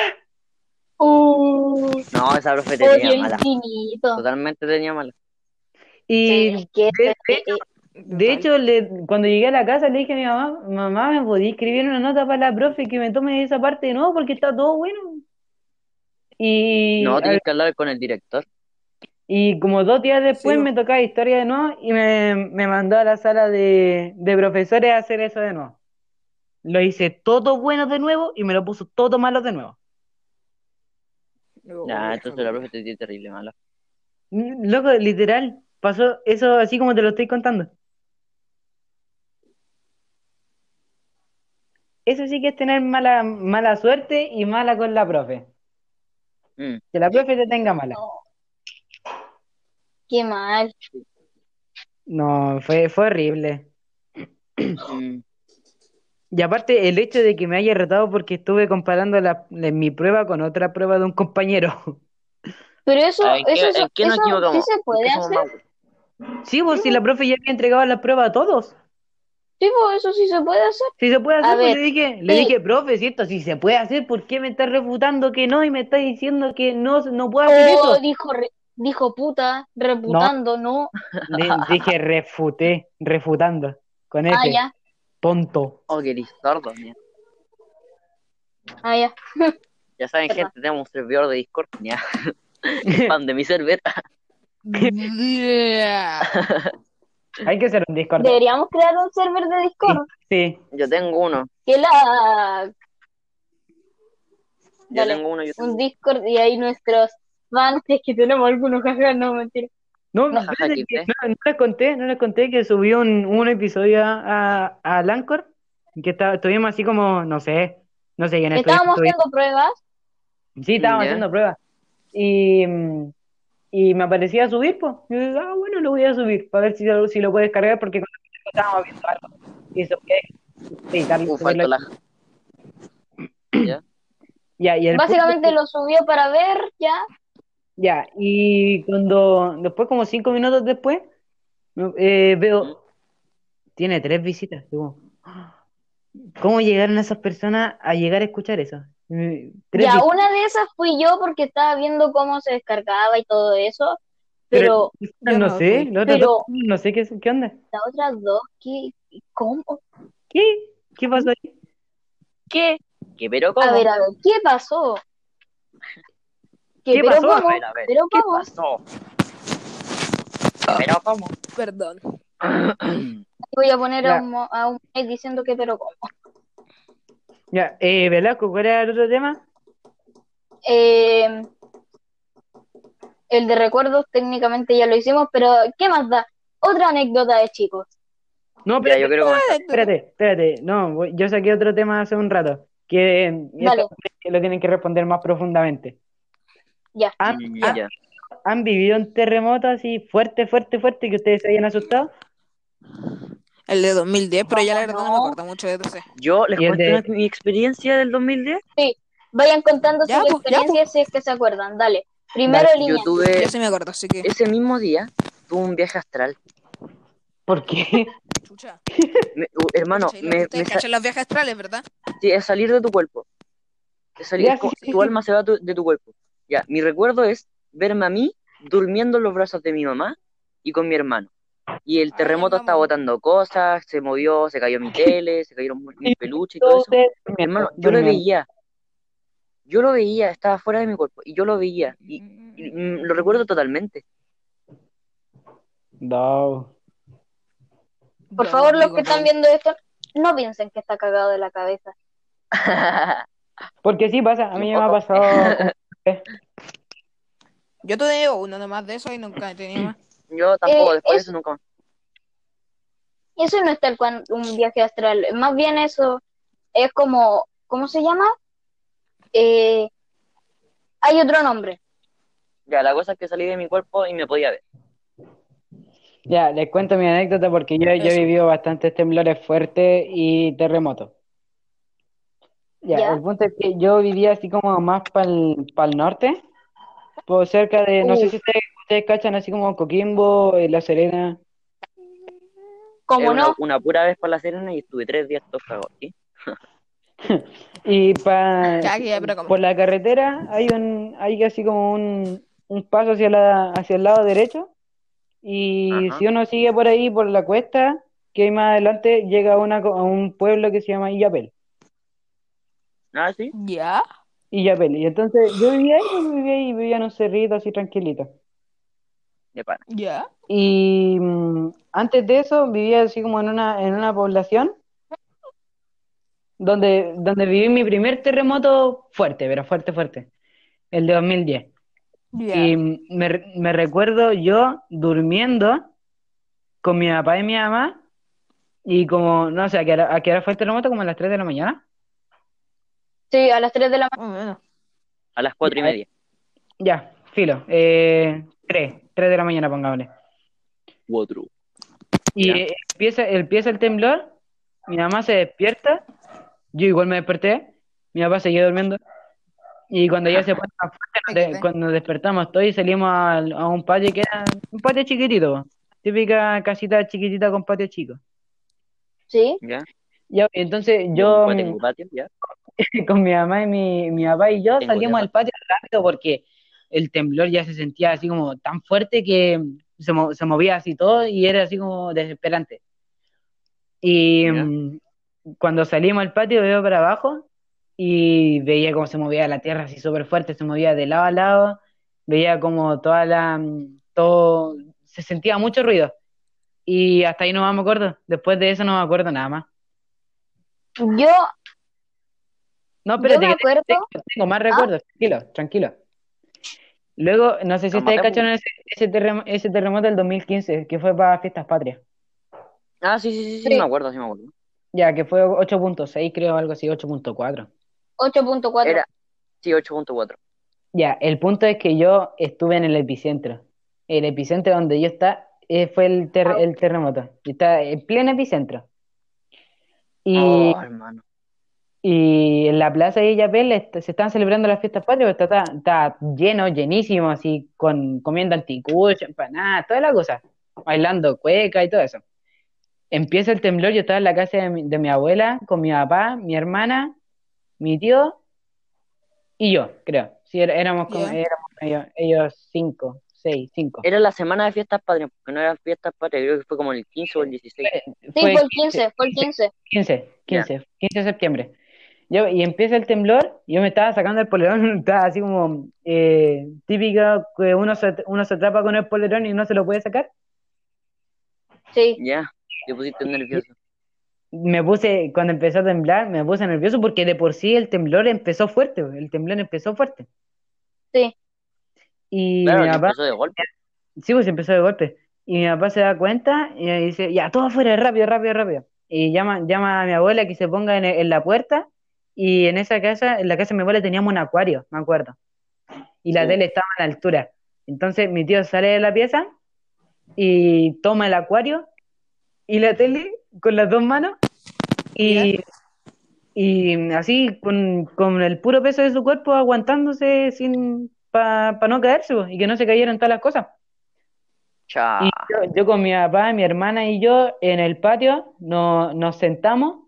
B: Uh,
C: No, esa profe tenía mala.
B: infinito.
C: Totalmente tenía mala.
A: Y
B: Sí, es que
A: de- de De hecho, le, cuando llegué a la casa le dije a mi mamá, mamá, ¿me podía escribir una nota para la profe que me tome esa parte de nuevo porque está todo bueno? Y,
C: No, tienes que hablar con el director.
A: y como dos días después
D: Sí.
A: me tocaba historia de nuevo y me, me mandó a la sala de, de profesores a hacer eso de nuevo. Lo hice todo bueno de nuevo y me lo puso todo malo de nuevo.
C: Ya,
D: déjame
C: entonces la profe te tiene terrible mala.
A: Loco, literal, pasó eso así como te lo estoy contando. Eso sí que es tener mala, mala suerte y mala con la profe.
C: Mm.
A: Que la profe te tenga mala.
B: no. Qué mal.
A: No, fue, fue horrible.
C: Mm.
A: Y aparte, el hecho de que me haya retado porque estuve comparando la, la- mi prueba con otra prueba de un compañero.
B: Pero eso,
C: ¿En qué,
B: eso,
C: en qué nos
B: eso
C: equivocamos?
B: sí se
C: ¿En
B: puede
C: qué
B: hacer.
A: Sí, pues si la profe ya había entregado la prueba a todos.
B: Sí, pues eso sí se puede hacer.
A: Si se puede hacer, pues le dije, le
B: sí.
A: dije, profe, si esto sí se puede hacer, ¿por qué me estás refutando que no y me estás diciendo que no, no puedo hacer
B: Oh,
A: eso?
B: dijo, re- dijo puta, reputando, no. <laughs>
A: Le- dije, refuté, refutando, con F,
B: Ah, ya,
A: tonto.
C: Oh, que eres sordo, mira.
B: ah, ya. <laughs>
C: Ya saben,
B: Perdón.
C: gente, tenemos un servidor de Discord. Ya. <laughs> Fan de mi server.
D: Yeah.
A: Hay que hacer un Discord.
B: Deberíamos crear un server de Discord.
A: Sí,
C: Yo tengo uno.
B: Que la
C: Yo
B: Dale,
C: tengo uno. Yo tengo
B: un Discord y ahí nuestros fans, es que tenemos algunos jajas, no mentira.
A: No,
C: No,
A: les conté, no les conté que subí un, un episodio a, a Anchor, que está, estuvimos así como, no sé, no sé quién
B: Estábamos haciendo pruebas.
A: Sí, estábamos haciendo pruebas. Y, mm, y me aparecía subir, pues. Y yo digo, ah, bueno, lo voy a subir para ver si, lo- si lo puedes cargar, porque cuando estábamos viendo algo y
C: Uf,
A: subirlo.
C: falta la. <clears throat> ¿Ya?
A: Ya, y el punto
B: Básicamente lo subió para ver ya.
A: Ya, y cuando, después, como cinco minutos después, eh, veo, tiene tres visitas. Digo, ¿cómo llegaron esas personas a llegar a escuchar eso? Eh, Tres
B: Ya, una de esas fui yo porque estaba viendo cómo se descargaba y todo eso. Pero
A: no, sé, otros
B: Pero-
A: dos, no sé qué, qué onda.
B: las otras dos, ¿qué? ¿Cómo?
A: ¿Qué? ¿Qué pasó ahí?
B: ¿Qué?
C: ¿Qué, pero cómo?
B: A ver, a ver, ¿qué pasó? ¿Qué,
A: ¿Qué
B: pero
A: pasó?
B: cómo?
C: A ver, a ver,
B: ¿Pero
C: ¿qué
B: cómo?
C: pasó? ¿Pero cómo?
D: Perdón.
B: Voy a poner
A: Ya.
B: a un, mo- a un mail diciendo que pero cómo.
A: Ya, eh, Velasco, ¿cuál era el otro tema?
B: Eh, el de recuerdos técnicamente ya lo hicimos, pero ¿qué más da? Otra anécdota de chicos.
A: No, espérate,
C: yo quiero comentar.
A: espérate, espérate. No, yo saqué otro tema hace un rato, que lo tienen que responder más profundamente.
B: Ya.
A: ¿Han, han vivido un terremoto así fuerte, fuerte, fuerte que ustedes se hayan asustado?
D: El de 2010, pero ya la verdad no me acuerdo mucho de ese.
C: Yo les
A: ¿Y el
C: cuento
A: de-
C: mi experiencia del 2010.
B: Vayan contando
D: Ya,
B: sus
D: pues,
B: experiencias si es que se acuerdan. Dale. Primero
A: Dale,
B: línea.
C: Yo tuve,
D: Yo sí me acuerdo, así que.
C: ese mismo día, tuve un viaje astral.
A: ¿Por qué?
D: Chucha.
C: Me- uh, hermano,
D: Chucha,
C: me, me sa-
D: cachan los viajes astrales, ¿verdad?
C: sí, es salir de tu cuerpo. Es salir,
A: Ya, sí, sí,
C: tu
A: sí.
C: alma se va tu- de tu cuerpo. Ya, mi recuerdo es verme a mí durmiendo en los brazos de mi mamá y con mi hermano. Y el
D: Ah,
C: terremoto estaba botando cosas, se movió, se cayó mi <laughs> tele, se cayeron mis peluches y todo eso.
A: durmiendo,
C: Hermano, yo lo veía. Yo lo veía, estaba fuera de mi cuerpo y yo lo veía. Y, y, mm, lo recuerdo totalmente.
A: No.
B: Por
D: No,
B: favor, los que están viendo esto, no piensen que está cagado de la cabeza. <laughs>
A: Porque sí pasa, a mí me ha pasado. <laughs>
D: Yo tuve uno nomás de eso y nunca he tenido más.
C: Yo tampoco,
B: Eh,
C: después de
B: es-
C: eso nunca más.
B: Eso no es tal cual un viaje astral. Más bien eso es como, ¿cómo se llama? Eh, hay otro nombre.
C: Ya, la cosa es que salí de mi cuerpo y me podía ver.
A: Ya, les cuento mi anécdota porque yo, yo he vivido bastantes temblores fuertes y terremotos. Ya,
B: Ya.
A: el punto es que yo vivía así como más para el norte, por cerca de, no sé si ustedes, ustedes cachan así como Coquimbo, eh, La Serena.
B: ¿Cómo
C: Eh, una,
B: no?
C: una pura vez para la Serena y estuve tres días ¿sí? <laughs>
A: Y pa,
D: como.
A: por la carretera hay un, hay así como un, un paso hacia la, hacia el lado derecho. Y
C: Ajá.
A: si uno sigue por ahí, por la cuesta, que hay más adelante, llega a, una, co- a un pueblo que se llama Illapel.
C: Ah, sí.
D: Ya.
A: Illapel. Y entonces yo vivía ahí, pues, vivía ahí, vivía en un cerrito así tranquilito.
C: De pana.
D: Ya.
A: Y mm, antes de eso vivía así como en una, en una población donde, donde viví mi primer terremoto fuerte, pero fuerte, fuerte, el de 2010.
D: Ya.
A: Y me, me recuerdo yo durmiendo con mi papá y mi mamá y como, no sé, ¿a qué hora, a qué hora fue el terremoto? Como a las 3 de la mañana.
B: Sí, a las 3 de la mañana.
C: A las cuatro y
A: Ya.
C: media.
A: Ya, filo. Eh, 3, 3 de la mañana, pongámosle.
C: Cuatro.
A: Y eh, empieza, empieza el temblor, mi mamá se despierta, yo igual me desperté, mi papá seguía durmiendo, y cuando ya se pone más fuerte, nos de-
D: XD.
A: cuando nos despertamos todos y salimos al- a, un patio que era un patio chiquitito, típica casita chiquitita con patio chico.
B: ¿Sí?
C: ¿Ya?
A: Entonces
C: Yo <laughs>
A: con mi mamá y mi, mi papá y yo
C: Tengo
A: salimos al patio rápido porque el temblor ya se sentía así como tan fuerte que se, mo- se movía así todo y era así como desesperante. Y
C: Ya.
A: mm, cuando salimos al patio veo para abajo y veía cómo se movía la tierra así súper fuerte, se movía de lado a lado, veía como toda la, mm, todo, se sentía mucho ruido. Y hasta ahí no me acuerdo, después de eso no me acuerdo nada más.
B: Yo,
A: No,
B: yo
A: espérate,
B: me acuerdo.
A: tengo, tengo más recuerdos, tranquilo, tranquilo. Luego, no sé si ustedes cacharon ese, ese, terremo- ese terremoto del 2015, que fue para Fiestas Patrias.
C: Ah, sí, sí, sí, sí,
B: Sí.
C: me acuerdo, sí me acuerdo.
A: Ya, que fue 8.6, creo, algo así, 8.4.
B: 8.4.
C: Era, sí, 8.4.
A: Ya, el punto es que yo estuve en el epicentro. El epicentro donde yo está eh, fue el, ter- el terremoto. Está en pleno epicentro. Y,
C: Oh, hermano.
A: Y en la plaza de Illapel se están celebrando las fiestas patrias, está, está lleno, llenísimo, así, con comiendo anticucho, empanadas, toda la cosa, bailando cueca y todo eso. Empieza el temblor, yo estaba en la casa de mi, de mi abuela, con mi papá, mi hermana, mi tío y yo, creo. Sí, era- éramos, como- éramos ellos, ellos cinco, seis, cinco.
C: Era la semana de fiestas patrias, porque no eran fiestas patrias, creo que fue como el 15 o el 16.
B: Sí, fue el 15, fue el 15.
A: 15, 15, 15 de septiembre. Yo, y empieza el temblor, yo me estaba sacando el polerón, <laughs> estaba así como eh, típica que uno se, uno se atrapa con el polerón y no se lo puede sacar.
B: Sí.
C: Ya, te pusiste nervioso.
A: Me puse, cuando empezó a temblar, me puse nervioso porque de por sí el temblor empezó fuerte, el temblor empezó fuerte.
B: Sí.
A: Y
C: Claro,
A: mi
C: y
A: papá,
C: empezó de golpe.
A: sí, pues empezó de golpe. Y mi papá se da cuenta y me dice, ya, todo afuera, rápido, rápido, rápido. Y llama, llama a mi abuela que se ponga en, en la puerta. Y en esa casa, en la casa de mi abuela teníamos un acuario, me acuerdo. Y la
C: Sí.
A: tele estaba a la altura. Entonces mi tío sale de la pieza y toma el acuario y la tele con las dos manos y, y así con, con el puro peso de su cuerpo aguantándose sin para no caerse y que no se cayeran todas las cosas.
C: Cha.
A: Y yo, yo con mi papá, mi hermana y yo en el patio no- nos sentamos,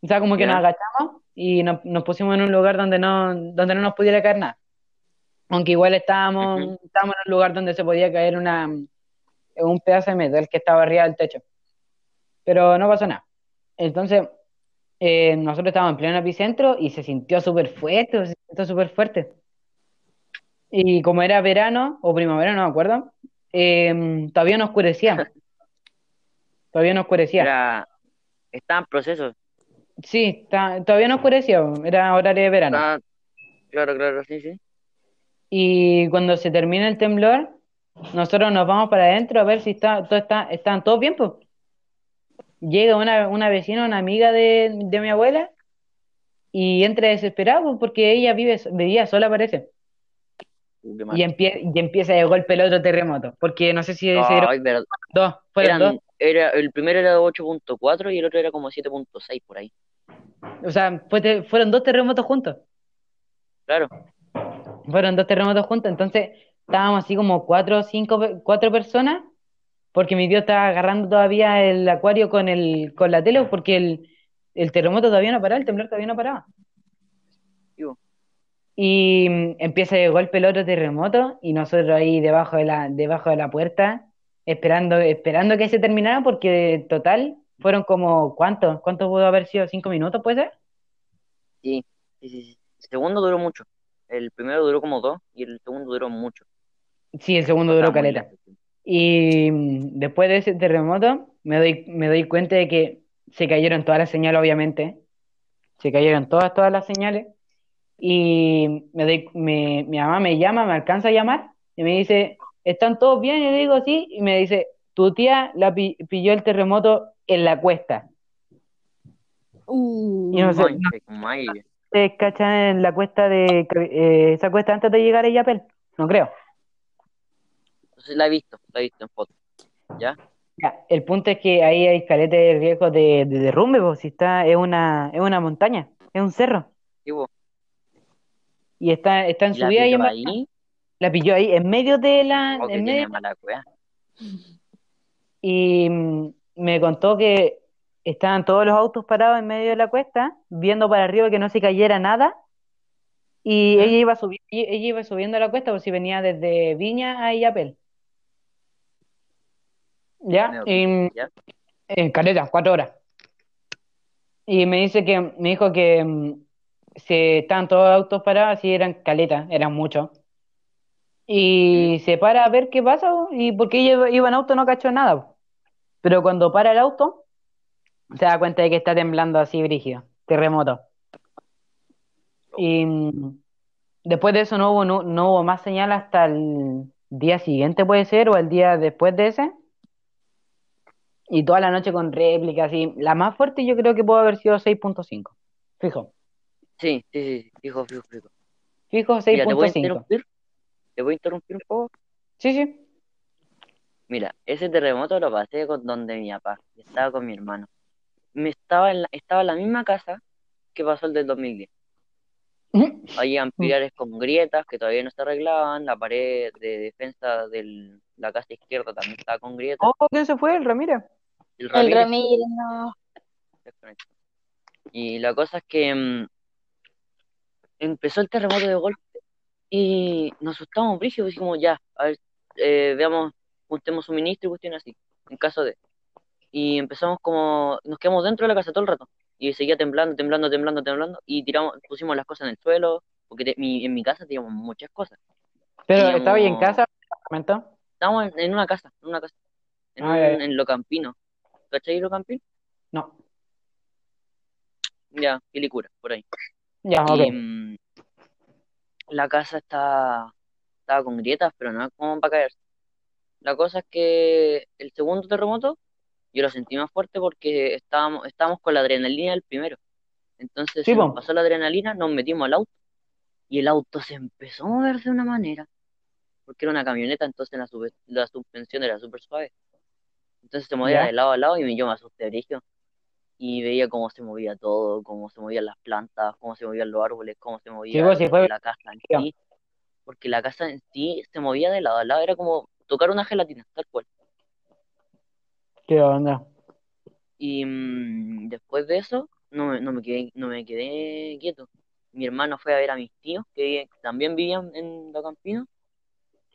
A: o sea, como que nos agachamos y nos, nos pusimos en un lugar donde no, donde no nos pudiera caer nada. Aunque igual estábamos, estábamos en un lugar donde se podía caer una, un pedazo de metal que estaba arriba del techo. Pero no pasó nada. Entonces, eh, nosotros estábamos en pleno epicentro y se sintió súper fuerte, se sintió súper fuerte. Y como era verano o primavera, no me acuerdo, eh, todavía no oscurecía. <laughs> Todavía no oscurecía.
C: Era, estaba en proceso.
A: Sí, ta- todavía no oscurecía, era horario de verano.
C: Estaba- claro, claro, sí, sí.
A: Y cuando se termina el temblor, nosotros nos vamos para adentro a ver si está, todo está, están todos bien, pues. Llega una, una vecina, una amiga de, de mi abuela, y entra desesperada pues, porque ella vive, vivía sola, parece. Y, empie- y empieza de golpe el otro terremoto, porque no sé si se dieron
C: Ay, verdad.
A: dos, fueron
C: Eran-
A: dos.
C: Era, el primero era de 8.4 y el otro era como 7.6 por ahí.
A: O sea, fue fueron dos terremotos juntos.
C: Claro.
A: Fueron dos terremotos juntos, entonces estábamos así como cuatro o cinco, cuatro personas, porque mi tío estaba agarrando todavía el acuario con el, con la tele, porque el, el terremoto todavía no paraba, el temblor todavía no paraba. Y mm, empieza de golpe el otro terremoto, y nosotros ahí debajo de la, debajo de la puerta, esperando, esperando que se terminara, porque total fueron como, ¿cuánto? ¿Cuánto pudo haber sido? ¿Cinco minutos, puede ser?
C: Sí, sí, sí, sí. El segundo duró mucho. El primero duró como dos y el segundo duró mucho.
A: Sí, el segundo duró caleta. Y mm, después de ese terremoto, me doy, me doy cuenta de que se cayeron todas las señales, obviamente. Se cayeron todas, todas las señales. Y me doy, me- mi mamá me llama, me alcanza a llamar y me dice, ¿están todos bien? Y le digo, sí. Y me dice, tu tía la pi- pilló el terremoto en la cuesta.
D: Uh,
A: Y no sé, no se cachan en la cuesta de, eh, esa cuesta antes de llegar a Yapel. No creo.
C: La he visto, la he visto en foto. ¿Ya?
A: Ya, el punto es que ahí hay caleta de riesgo de, de derrumbe, pues si está, es una, es una montaña, es un cerro.
C: Sí.
A: Y está, está en subida y en
C: ahí,
A: La pilló ahí, en medio de la,
C: o que
A: en medio,
C: mala
A: y mm, me contó que estaban todos los autos parados en medio de la cuesta, viendo para arriba que no se cayera nada, y ella iba subi- y- ella iba subiendo la cuesta, pues si venía desde Viña a Illapel. ¿Ya? Y,
C: ¿Ya?
A: En caleta, cuatro horas. Y me dice que, me dijo que mm, si estaban todos los autos parados, sí eran caleta, eran muchos. Y se para a ver qué pasa, y porque ella iba- en auto no cachó nada. Pero cuando para el auto, se da cuenta de que está temblando así brígido, terremoto. Y mm, después de eso no hubo, no, no hubo más señal hasta el día siguiente, puede ser, o el día después de ese. Y toda la noche con réplicas, y la más fuerte yo creo que puede haber sido 6.5. Fijo,
C: Sí, sí, sí, fijo, fijo, fijo.
A: fijo
C: Mira, ¿te voy a
A: 6.5.
C: ¿Te voy a interrumpir un poco?
A: Sí, sí.
C: Mira, ese terremoto lo pasé con donde mi papá, estaba con mi hermano. Me estaba en la, estaba en la misma casa que pasó el del 2010. Habían pilares con grietas que todavía no se arreglaban, la pared de defensa de la casa izquierda también estaba con grietas.
A: Oh, ¿quién se fue? El Ramírez.
C: El
B: El
C: Ramírez
B: Ramírez, no.
C: Y la cosa es que mm, empezó el terremoto de golpe y nos asustamos, brígido, dijimos ya, a ver, eh, veamos, juntemos suministro y cuestiones así, en caso de. Y empezamos como, nos quedamos dentro de la casa todo el rato. Y seguía temblando, temblando, temblando, temblando. Y tiramos, pusimos las cosas en el suelo, porque te- mi- en mi casa teníamos muchas cosas.
A: Pero
C: Teníamos-
A: estaba ahí en casa.
C: Estábamos en, en una casa, en una casa, en,
A: Ah,
C: un- en Lo Campino. ¿Cachai Lo Campino?
A: No.
C: Ya, Quilicura, por ahí.
A: Ya,
C: Y
A: ok.
C: La casa está, estaba con grietas, pero no es como para caerse. La cosa es que el segundo terremoto yo lo sentí más fuerte porque estábamos, estábamos con la adrenalina del primero. Entonces
A: Sí,
C: nos pasó la adrenalina, nos metimos al auto y el auto se empezó a mover de una manera, porque era una camioneta, entonces la, suspensión era súper suave. Entonces se movía
A: Ya.
C: de lado a lado y me- yo me asusté, brígido. Y veía cómo se movía todo, cómo se movían las plantas, cómo se movían los árboles, cómo se movía
A: pues, sí fue-
C: la casa en sí. Porque la casa en sí se movía de lado a lado, era como tocar una gelatina, tal cual.
A: ¿Qué onda?
C: Y mm, después de eso, no me, no me quedé, no me quedé quieto. Mi hermano fue a ver a mis tíos, que también vivían en Lo Campino,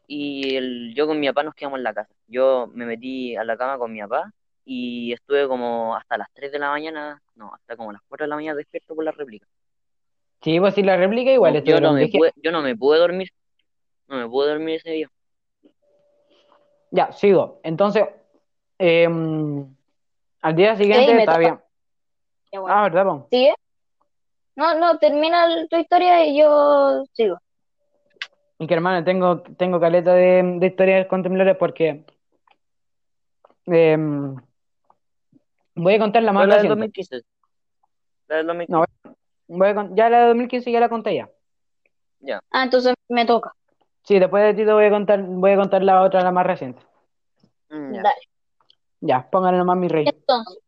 C: y el, yo con mi papá nos quedamos en la casa. Yo me metí a la cama con mi papá y estuve como hasta las 3 de la mañana, no, hasta como las 4 de la mañana despierto por la réplica.
A: Sí, pues si la réplica igual
C: yo,
A: estuvieron
C: no me pude, yo no me pude dormir, no me pude dormir ese día.
A: Ya, sigo. Entonces, em, al día siguiente
B: Sí,
A: está bien.
B: Ya, bueno.
A: Ah, ¿verdad, po?
B: ¿Sigue? No, no, termina tu historia y yo sigo.
A: Y que hermano, tengo, tengo caleta de, de historias con temblores porque em, voy a contar la más
C: la
A: reciente.
C: 2015. La del 2015.
A: No, Voy a ya la de 2015 ya la conté ya.
B: Ah, entonces me toca.
A: Sí, después de ti te voy a contar, voy a contar la otra, la más reciente.
C: Mm, ya.
B: Dale.
A: Ya, pónganle nomás mi rey.
B: Entonces,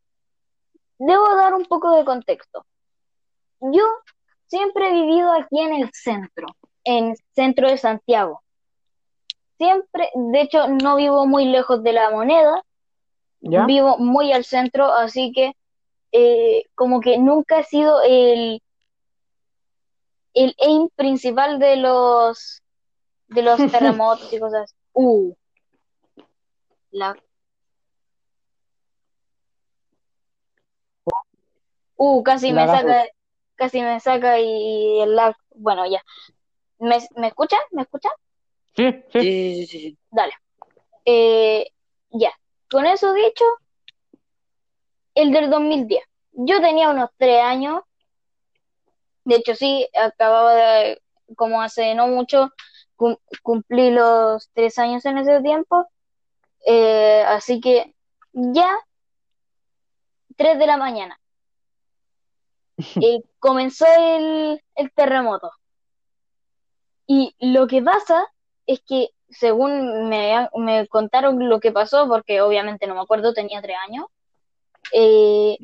B: debo dar un poco de contexto. Yo siempre he vivido aquí en el centro, en el centro de Santiago. Siempre, de hecho, no vivo muy lejos de la moneda,
A: ¿Ya?
B: vivo muy al centro, así que eh, como que nunca he sido el, el aim principal de los de los <laughs> terremotos y cosas. así. Uh, la Uh, casi
A: La
B: me saca, casi me saca y el lag, bueno, ya. ¿Me, me escuchan? ¿Me escuchan?
A: Sí, sí.
C: Sí, sí, sí, sí.
B: Dale. Eh, ya. Con eso dicho, el del 2010. Yo tenía unos tres años. De hecho, sí, acababa de, como hace no mucho, cum- cumplí los tres años en ese tiempo. Eh, así que ya, tres de la mañana. <laughs> eh, comenzó el, el terremoto. Y lo que pasa es que según me, me contaron lo que pasó, porque obviamente no me acuerdo, tenía tres años, eh,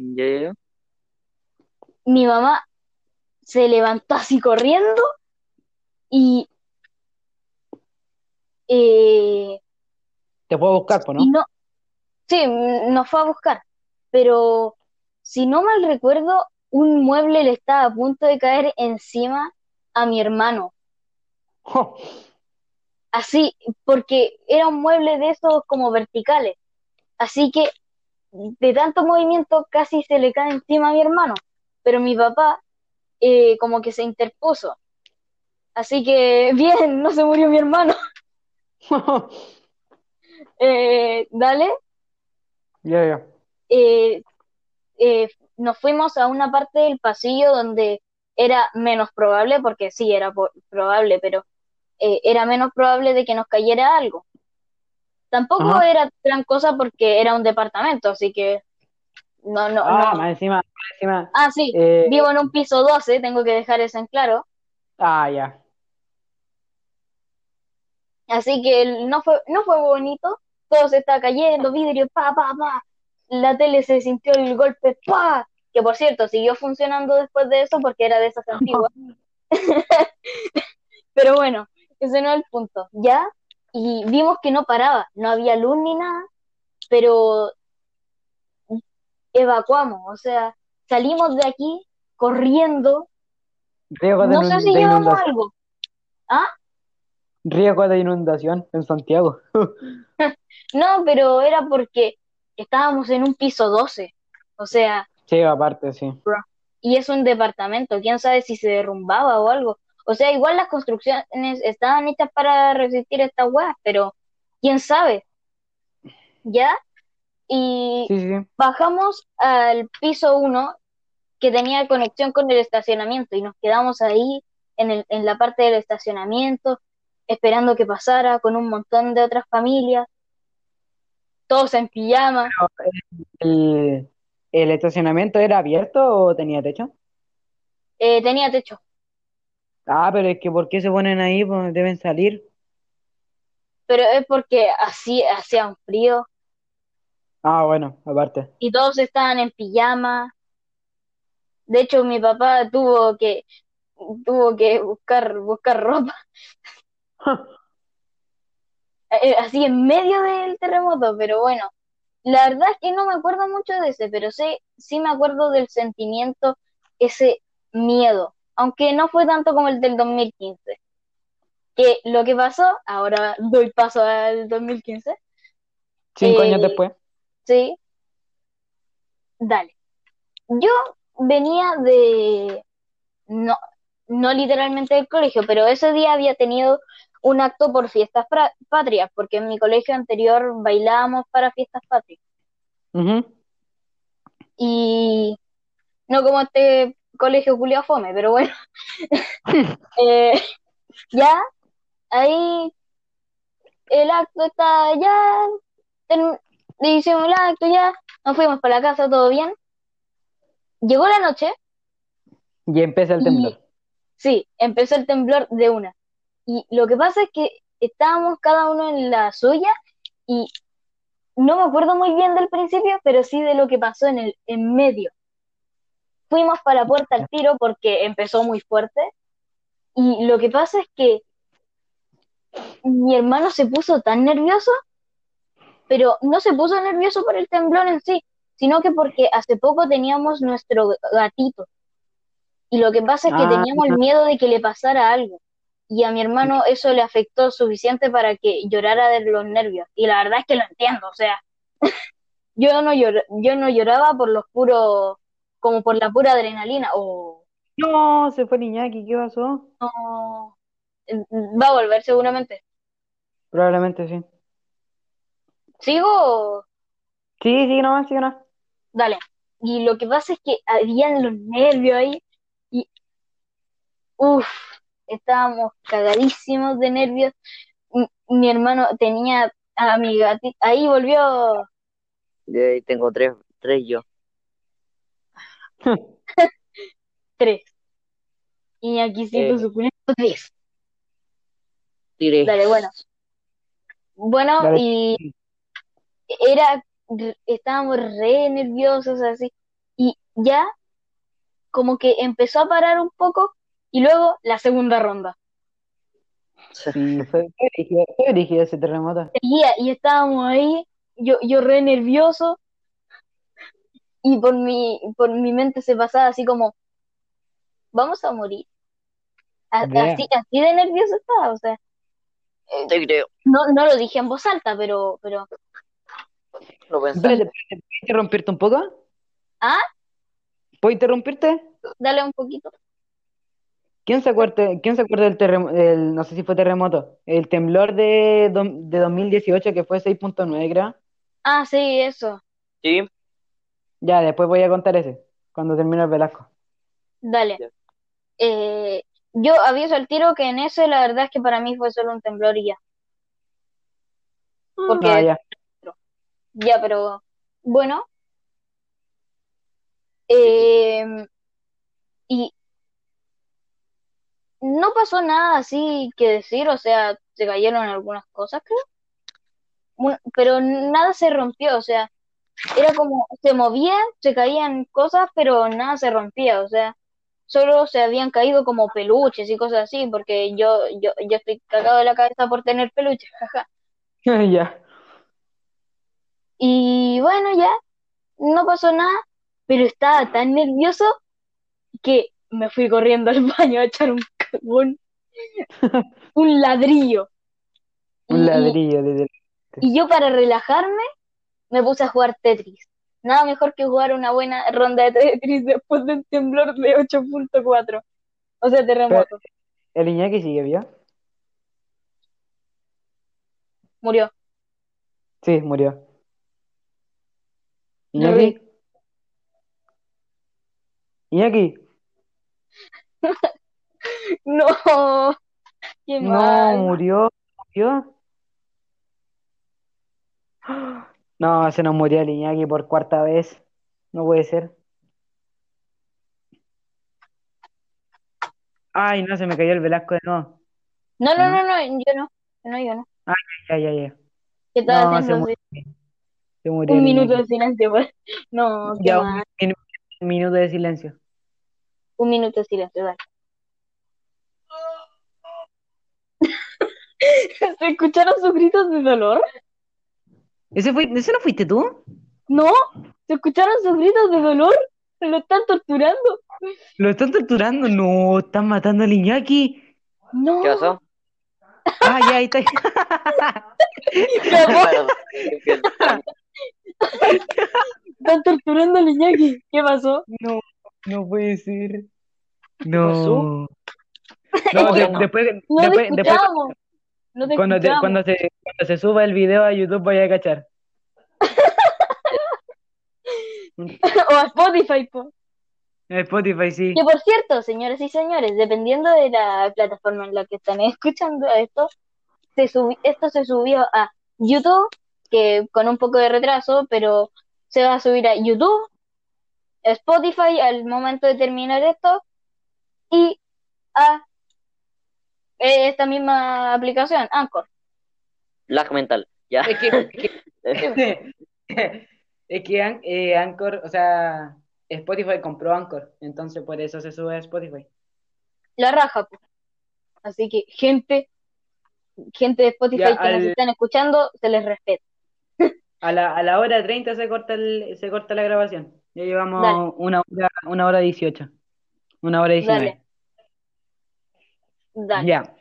B: mi mamá se levantó así corriendo y, eh,
A: Te puedo buscar, pues, ¿no?
B: y no, sí, nos fue a buscar, pero si no mal recuerdo, un mueble le estaba a punto de caer encima a mi hermano. <laughs> Así, porque era un mueble de esos como verticales. Así que de tanto movimiento casi se le cae encima a mi hermano. Pero mi papá eh, como que se interpuso. Así que <laughs> bien, no se murió mi hermano. <laughs> Eh, dale,
A: Ya, ya.
B: eh, eh, nos fuimos a una parte del pasillo donde era menos probable, porque sí, era probable, pero eh, era menos probable de que nos cayera algo. Tampoco
A: Ajá.
B: era gran cosa porque era un departamento, así que no, no,
A: Ah,
B: no.
A: más encima, más encima.
B: Ah, sí,
A: eh,
B: vivo en un piso 12, tengo que dejar eso en claro.
A: ah, ya.
B: Así que no fue, no fue bonito, todo se estaba cayendo, vidrio, pa, pa, pa. La tele se sintió el golpe, pa. Que por cierto, siguió funcionando después de eso porque era de esas <laughs> antiguas. <laughs> Pero bueno, ese no es el punto, ¿ya? Y vimos que no paraba, no había luz ni nada, pero evacuamos, o sea, salimos de aquí corriendo,
A: de,
B: no sé si llevamos algo, ¿ah?
A: Riesgo de inundación en Santiago. <laughs>
B: No, pero era porque estábamos en un piso 12, o sea,
A: Sí, aparte, sí.
B: y es un departamento, quién sabe si se derrumbaba o algo. O sea, igual las construcciones estaban hechas para resistir estas weas, pero quién sabe, ¿ya? Y
A: Sí, sí, sí.
B: bajamos al piso 1 que tenía conexión con el estacionamiento y nos quedamos ahí en el, en la parte del estacionamiento esperando que pasara con un montón de otras familias, todos en pijama.
A: ¿El, el estacionamiento era abierto o tenía techo?
B: Eh, tenía techo,
A: Ah, pero es que ¿por qué se ponen ahí? Pues deben salir.
B: pero es porque así hacía un frío
A: Ah, bueno, aparte.
B: y todos estaban en pijama. De hecho, mi papá tuvo que tuvo que buscar buscar ropa <laughs> eh, así en medio del terremoto, pero bueno, la verdad es que no me acuerdo mucho de ese, pero sí, sí me acuerdo del sentimiento, ese miedo, aunque no fue tanto como el del 2015. Que lo que pasó, ahora doy paso al 2015,
A: Cinco
B: Eh,
A: años después.
B: sí, dale. Yo venía de, no, no literalmente del colegio, pero ese día había tenido un acto por fiestas patrias, porque en mi colegio anterior bailábamos para fiestas patrias.
A: Ujú.
B: Y no como este colegio culiao fome, pero bueno. <laughs> <laughs> Eh, ya, ahí el acto está ya, hicimos el acto ya, nos fuimos para la casa, todo bien. Llegó la noche,
A: Y empieza el
B: Y-
A: temblor.
B: sí, empezó el temblor de una. Y lo que pasa es que estábamos cada uno en la suya y no me acuerdo muy bien del principio, pero sí de lo que pasó en el en medio. Fuimos para la puerta al tiro porque empezó muy fuerte y lo que pasa es que mi hermano se puso tan nervioso, pero no se puso nervioso por el temblor en sí, sino que porque hace poco teníamos nuestro gatito. Y lo que pasa es que
A: Ah.
B: teníamos el miedo de que le pasara algo. Y a mi hermano eso le afectó suficiente para que llorara de los nervios. Y la verdad es que lo entiendo, o sea, <laughs> yo no llor- yo no lloraba por los puros, como por la pura adrenalina. O
A: No, se fue Iñaki, ¿qué pasó?
B: no, va a volver seguramente.
A: Probablemente sí.
B: ¿Sigo?
A: Sí, sí, nomás, sí, nomás.
B: Dale. Y lo que pasa es que habían los nervios ahí y uff, estábamos cagadísimos de nervios. Mi, mi hermano tenía a mi gatito, ahí volvió,
C: De ahí tengo tres, tres yo. <laughs>
B: tres. Y aquí sí
C: Eh.
B: su cuñado, tres.
C: Tiré.
B: Dale, bueno. Bueno,
A: Dale.
B: y era, estábamos re nerviosos así, y ya como que empezó a parar un poco, y luego la segunda ronda.
A: Sí, fue, ese terremoto.
B: Seguía, y estábamos ahí, yo, yo re nervioso, y por mi, por mi mente se pasaba así como, vamos a morir. Así, así de nervioso estaba, o sea,
C: Te creo.
B: no, no lo dije en voz alta, pero, pero,
C: Lo pensé.
A: ¿puedo interrumpirte un poco?
B: ¿ah?
A: ¿Puedo interrumpirte?
B: Dale un poquito.
A: ¿Quién se acuerda, quién se acuerda del terremoto, no sé si fue terremoto, el temblor de, do- de 2018 que fue 6.9, creo?
B: Ah, sí, eso.
C: Sí.
A: Ya, después voy a contar ese, cuando termine el Velasco.
B: Dale. Eh, yo aviso al tiro que en ese la verdad es que para mí fue solo un temblor y ya. Porque
A: No, ya.
B: ya, pero bueno. Eh, y no pasó nada así que decir, o sea, se cayeron algunas cosas, creo. Pero nada se rompió, o sea, era como, se movía, se caían cosas, pero nada se rompía, o sea, solo se habían caído como peluches y cosas así, porque yo, yo, yo estoy cagado de la cabeza por tener peluches, <laughs> jaja. <laughs>
A: Ya.
B: Y bueno, ya, no pasó nada, pero estaba tan nervioso que me fui corriendo al <laughs> baño a echar un cagón, un ladrillo.
A: Un
B: Y-
A: ladrillo desde
B: Y yo para relajarme me puse a jugar Tetris. Nada mejor que jugar una buena ronda de Tetris <laughs> después del temblor de 8.4. O sea, terremoto.
A: el Iñaki sigue vivo.
B: Murió.
A: Sí, murió. Iñaki. Iñaki. <laughs>
B: No. Qué
A: No,
B: mal.
A: murió. ¿Murió? No, se nos murió el Iñaki por cuarta vez. No puede ser. Ay, no, se me cayó el Velasco de nuevo.
B: No, no, no, no, yo no. No, yo no.
A: Ya, ya, ya.
B: ¿Qué estaba
A: No, se
B: haciendo?
A: murió. Se murió
B: Un minuto de silencio, pues. No, qué
A: Ya, un minuto de silencio.
B: Un minuto de silencio, dale. <laughs> ¿Se escucharon sus gritos de dolor?
A: ¿Ese fue, ese no fuiste tú?
B: ¿No? ¿Se escucharon sus gritos de dolor? Se lo están torturando.
A: ¿Lo están torturando? No, están matando al Iñaki.
B: No.
C: ¿Qué pasó?
A: Ah, ya, ahí está. <laughs>
B: Están torturando al Iñaki. ¿Qué pasó?
A: No, no puede ser.
C: pasó?
A: No. <laughs> No, de-
C: No.
A: después,
B: No
A: después.
B: No te
A: cuando, te- cuando se, cuando se suba el video a YouTube voy a cachar. <laughs>
B: O a Spotify, po.
A: Spotify, sí.
B: Que por cierto, señoras y señores, dependiendo de la plataforma en la que están escuchando esto, se subi- esto se subió a YouTube, que con un poco de retraso, pero se va a subir a YouTube, a Spotify al momento de terminar esto, y a esta misma aplicación, Anchor.
C: Lag mental. Ya.
A: Es que, <laughs> es que, es que eh, Anchor, o sea, Spotify compró Anchor, entonces por eso se sube a Spotify.
B: La raja, po. Así que, gente, gente de Spotify
A: Ya,
B: que nos
A: al-
B: están escuchando, se les respeta. <laughs>
A: A la, a la hora 30 se corta, el, se corta la grabación. Ya llevamos
B: Dale.
A: una hora, una hora 18. Una hora 19.
B: Dale. Dale,
A: Ya.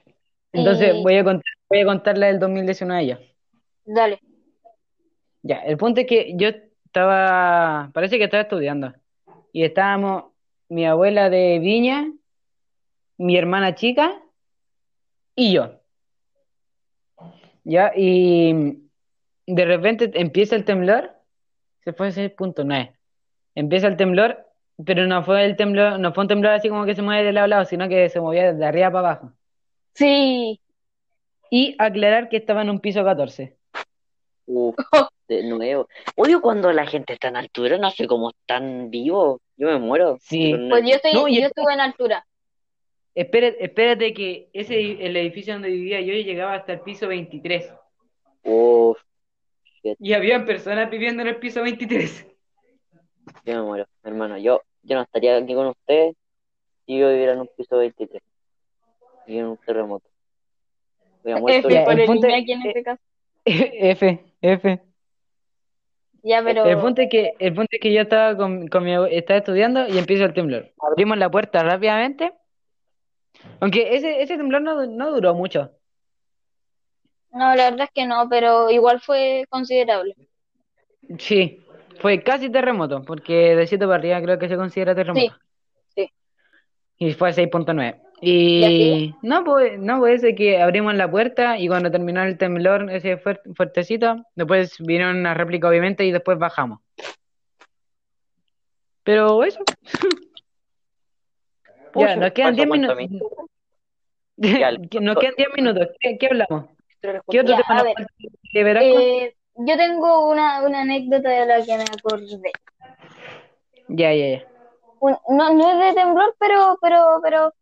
A: Entonces
B: Y-
A: voy a contar, voy a contar la del 2019 ya.
B: dale.
A: Ya, el punto es que yo estaba, parece que estaba estudiando. Y estábamos mi abuela de Viña, mi hermana chica y yo. Ya, y de repente empieza el temblor, se fue a 6.9. Empieza el temblor, pero no fue el temblor, no fue un temblor así como que se mueve de lado a lado, sino que se movía de arriba para abajo.
B: Sí,
A: Y aclarar que estaba en un piso 14.
C: Uf, <laughs> de nuevo. Odio cuando la gente está en altura, no sé cómo están vivos. Yo me muero.
A: Sí.
C: No-
B: pues yo estoy,
A: No,
B: yo estuve en altura.
A: espérate, espérate que ese el edificio donde vivía yo llegaba hasta el piso 23
C: Uf,
A: y había personas viviendo en el piso 23.
C: yo me muero, hermano. Yo, yo no estaría aquí con ustedes si yo viviera en un piso 23 y en un terremoto. Muerto
B: F
A: Ya,
B: por
A: el
B: el
A: punto-
B: Iñaki en este caso. <laughs>
A: F, F.
B: Ya, pero
A: El punto es que, el punto es que yo estaba con, con mi estaba estudiando y empieza el temblor. Abrimos la puerta rápidamente. Aunque ese, ese temblor no, no duró mucho.
B: no, la verdad es que no, pero igual fue considerable.
A: Sí, fue casi terremoto, porque de 7 para arriba creo que se considera terremoto.
B: sí.
A: Y fue 6.9.
B: ¿Y a
A: Y no, pues, no, pues ese que abrimos la puerta y cuando terminó el temblor, ese fuer- fuertecito, después vinieron una réplica obviamente y después bajamos. Pero eso. <laughs> Ya, nos quedan 10
C: ¿Cuánto
A: minutos. <laughs> Nos quedan 10 minutos. ¿Qué, qué hablamos? ¿Qué otro
B: Ya,
A: tema
B: a
A: nos?
B: Eh, yo tengo una, una anécdota de la que me acordé.
A: Ya, ya, ya.
B: Un- no, no es de temblor, pero, pero, pero,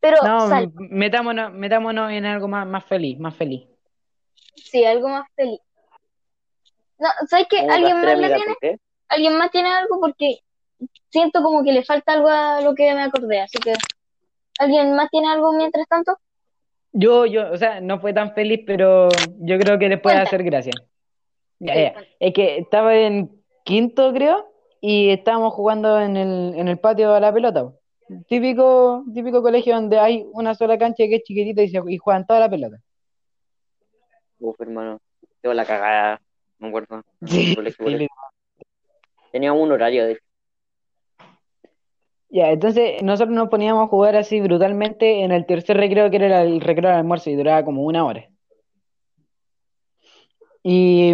B: pero
A: No,
B: sal-
A: metámonos, metámonos en algo más, más feliz, más feliz.
B: sí, algo más feliz. No, ¿sabes qué?
C: ¿Cómo
B: ¿Alguien más la tiene? ¿Alguien más tiene algo? Porque siento como que le falta algo a lo que me acordé, así que ¿alguien más tiene algo mientras tanto?
A: Yo, yo, o sea, no fue tan feliz, pero yo creo que les puede
B: Cuenta.
A: hacer gracia. Ya, ya. Es que estaba en quinto, creo, y estábamos jugando en el, en el patio a la pelota. Típico, típico colegio donde hay una sola cancha que es chiquitita y, se, y juegan toda la pelota.
C: Uf, hermano. Yo la cagada, me acuerdo.
A: Sí,
C: Colegio, colegio.
A: sí.
C: Teníamos un horario de
A: Ya, entonces nosotros nos poníamos a jugar así brutalmente en el tercer recreo, que era el recreo del almuerzo, y duraba como una hora. Y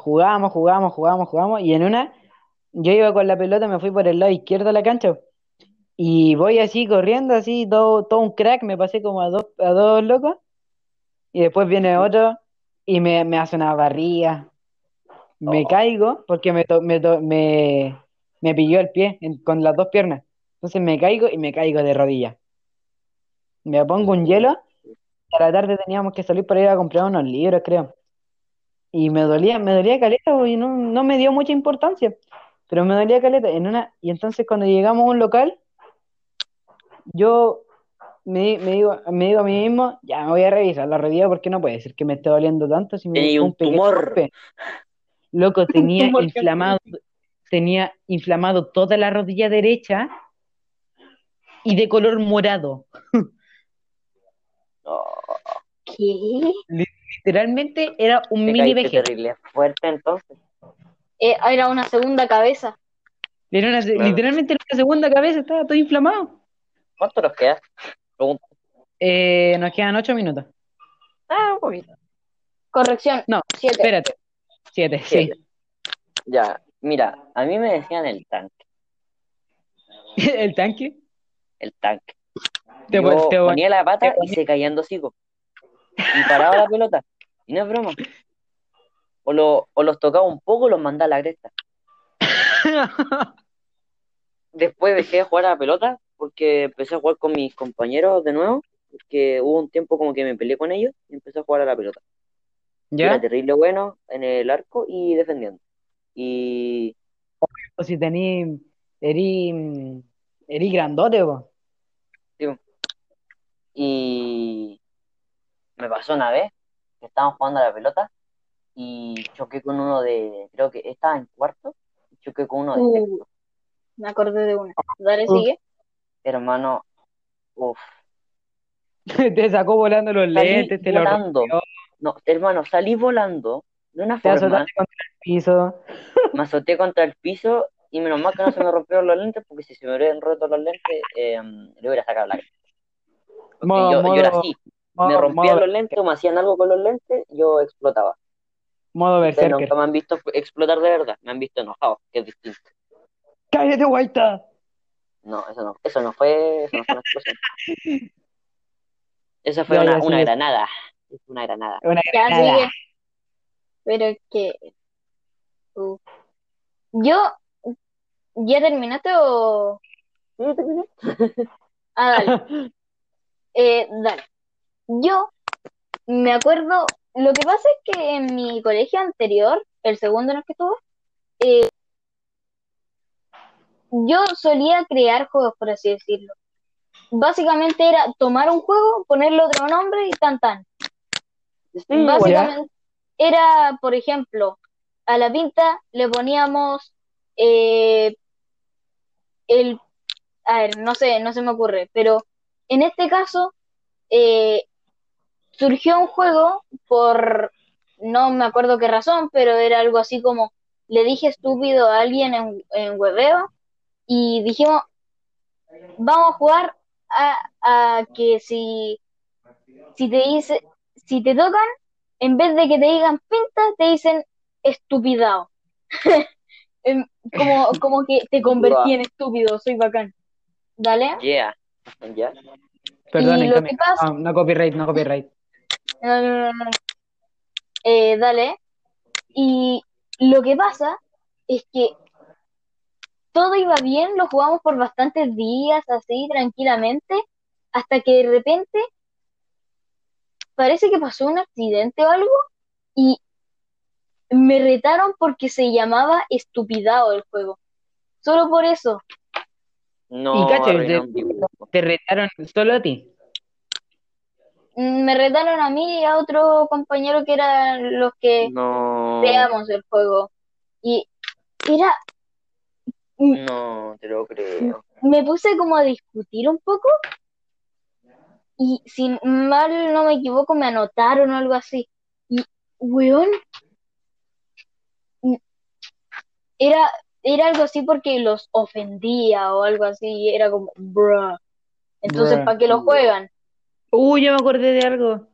A: jugábamos, jugábamos, jugábamos, jugábamos, y en una, yo iba con la pelota, me fui por el lado izquierdo de la cancha, y voy así corriendo, así, todo, todo un crack, me pasé como a dos, a dos locos, y después viene otro, y me, me hace una barriga, me
C: Oh.
A: caigo, porque me, to- me, to- me, me pilló el pie en- con las dos piernas. Entonces me caigo y me caigo de rodillas. Me pongo un hielo. A la tarde teníamos que salir para ir a comprar unos libros, creo. Y me dolía, me dolía caleta, y no, no me dio mucha importancia. Pero me dolía caleta en una. Y entonces cuando llegamos a un local, yo me, me digo, me digo a mí mismo, ya me voy a revisar la rodilla porque no puede ser que me esté doliendo tanto si me
C: Tenía un tumor.
A: golpe. Loco, <laughs> tenía
B: tumor
A: inflamado, tenía inflamado toda la rodilla derecha y de color morado. <laughs>
B: ¿Qué?
A: Literalmente era un
C: te
A: mini vejez.
C: terrible fuerte entonces.
B: Eh, era una segunda cabeza.
A: Era una-
C: Claro.
A: literalmente en la segunda cabeza estaba todo inflamado.
C: ¿Cuánto nos queda? Pregunta.
A: Eh, nos quedan ocho minutos.
C: Ah, un poquito.
B: Corrección,
A: No,
B: siete.
A: espérate. Siete, sí.
C: Ya, mira, a mí me decían el tanque, <laughs>
A: ¿El tanque?
C: el tanque.
A: Te,
C: Yo
A: te pon-
C: ponía la pata
A: te
C: y se caían dos hocicos. Y paraba la pelota. Y no es broma. O, lo, o los tocaba un poco los mandaba a la cresta. Después dejé de jugar a la pelota porque empecé a jugar con mis compañeros de nuevo. Porque hubo un tiempo como que me peleé con ellos y empecé a jugar a la pelota. Y Era
A: ¿Ya?
C: terrible bueno en el arco y defendiendo. Y
A: O si tení, erí, erí grandote, po.
C: Y me pasó una vez que estábamos jugando a la pelota y choqué con uno de, creo que estaba en cuarto, y choqué con uno de
B: Uh,
C: sexto.
B: me acordé de una. Dale,
A: Uh.
B: sigue.
C: Hermano, uff, <laughs>
A: Te sacó volando los
C: salí
A: lentes, te lo
C: volando.
A: rompió,
C: No, hermano, salí volando de una
A: te
C: forma,
A: azotaste contra el piso. <laughs>
C: me azoté contra el piso y menos mal que no se me rompieron los lentes porque si se me hubieran roto los lentes, eh, le hubiera sacado la cara.
A: Modo-
C: yo, yo era
A: modo-
C: así,
A: Modo,
C: me rompían
A: modo,
C: los lentes o me hacían algo con los lentes, yo explotaba.
A: modo
C: Ustedes
A: berserker.
C: nunca me han visto explotar de verdad, me han visto enojado, que es distinto.
A: ¡Cállate, guaita!
C: No, eso no, eso no fue, eso no fue una explosión. <laughs> Eso fue una, granada. Es una granada.
A: Una granada.
B: Pero es que. uh, Yo. ¿Ya terminaste o.? Ah, dale. <laughs> Eh, dale. Yo me acuerdo, lo que pasa es que en mi colegio anterior, el segundo en el que estuve, eh, yo solía crear juegos, por así decirlo. Básicamente era tomar un juego, ponerle otro nombre y tan tan.
C: Sí, igual.
B: Básicamente era, por ejemplo, a la pinta le poníamos eh, el, a ver, no sé, no se me ocurre, pero en este caso eh, surgió un juego por, no me acuerdo qué razón, pero era algo así como, le dije estúpido a alguien en, en hueveo y dijimos, vamos a jugar a, a que si, si te dice, si te tocan, en vez de que te digan pinta, te dicen estupidao. <laughs> Em, como, como que te convertí en estúpido, soy bacán. Dale.
C: Yeah. Ya.
A: Perdón,
B: Y lo que pasa-
A: no, no copyright, no copyright.
B: No, no, no, no. Eh, dale. Y lo que pasa es que todo iba bien, lo jugamos por bastantes días, así, tranquilamente, hasta que de repente parece que pasó un accidente o algo y me retaron porque se llamaba Estupidao el juego. Solo por eso.
C: No,
A: Y. Te retaron solo a ti.
B: Mm, Me retaron a mí y a otro compañero que eran los que
C: No.
B: creamos el juego. Y era
C: No, te lo creo.
B: me puse como a discutir un poco y si mal no me equivoco me anotaron o algo así. Y, weón, era, era algo así porque los ofendía o algo así, era como, bruh. Entonces. ¿para qué lo juegan?
A: Uy, yo me acordé de algo.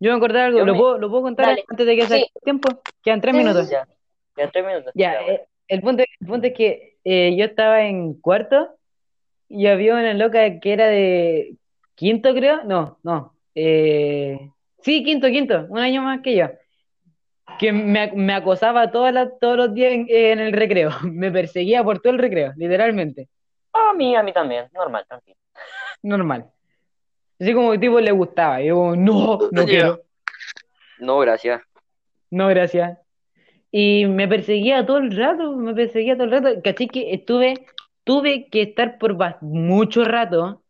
A: Yo me acordé de algo.
C: Yo
A: ¿Lo
C: me-
A: puedo, lo puedo contar
B: Dale.
A: antes de que se
B: Sí.
A: acabe el tiempo? Quedan tres
B: Sí,
A: minutos.
C: Ya. Ya tres minutos.
A: Ya,
C: bueno.
A: eh, el punto, el punto es que eh, yo estaba en cuarto y había una loca que era de quinto, creo. No, no. eh, sí, quinto, quinto, un año más que yo. Que me, me acosaba todas las- todos los días en, en el recreo. <laughs> Me perseguía por todo el recreo, literalmente.
C: A mí, a mí también. Normal, tranquilo.
A: Normal. Así como que tipo le gustaba. Y yo no, no quiero.
C: No, gracias.
A: No, gracias. Y me perseguía todo el rato, me perseguía todo el rato. Caché que estuve, tuve que estar por mucho rato,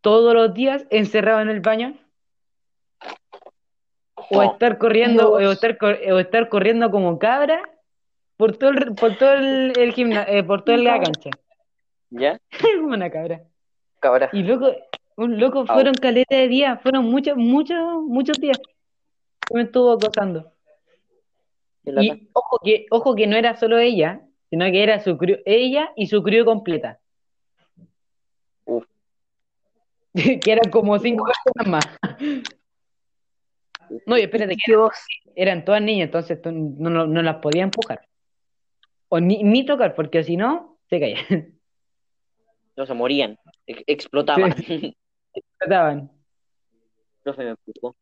A: todos los días, encerrado en el baño. O
C: No.
A: estar corriendo, o estar, cor- o estar corriendo como cabra por todo el, por todo el, el gimna- eh, por toda la cancha.
C: ¿Ya?
A: Como <laughs> una cabra.
C: Cabra.
A: Y loco, un loco fueron caleta de días, fueron muchos, muchos, muchos días. que Me estuvo acosando. Y ojo que, ojo que no era solo ella, sino que era su crew, ella y su crew completa.
C: Uf. <laughs>
A: Que eran como cinco personas más. No, y espérate, que eran, eran todas niñas, entonces no, no, no las podía empujar. O ni, ni tocar, porque si no, se caían. <laughs>
C: No se morían. Ex- explotaban.
A: Trataban. <laughs>
C: Profe me empujó.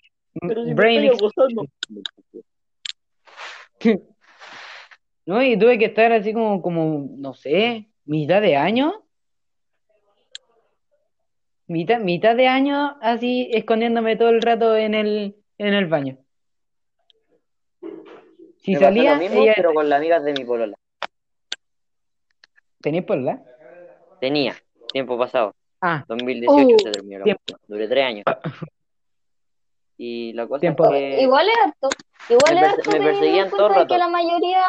A: Brain
C: acosando. <laughs>
A: No, y tuve que estar así como, como, no sé, mitad de año. Mitad, mitad de año así escondiéndome todo el rato en el, en el baño. Si
C: Me pasó
A: salía,
C: lo mismo,
A: ella
C: pero con las amigas de mi polola.
A: ¿Tenéis por la?
C: Tenía, tiempo pasado.
A: Ah,
C: 2018
B: Uh,
C: se terminó la
A: tiempo.
C: Duré tres años. Y la cosa
A: Tiempo.
C: es que
B: Igual es harto. Igual
C: Me
B: es harto
C: me
B: teniendo en
C: perseguían todo el
B: cuenta de que
C: rato.
B: la mayoría.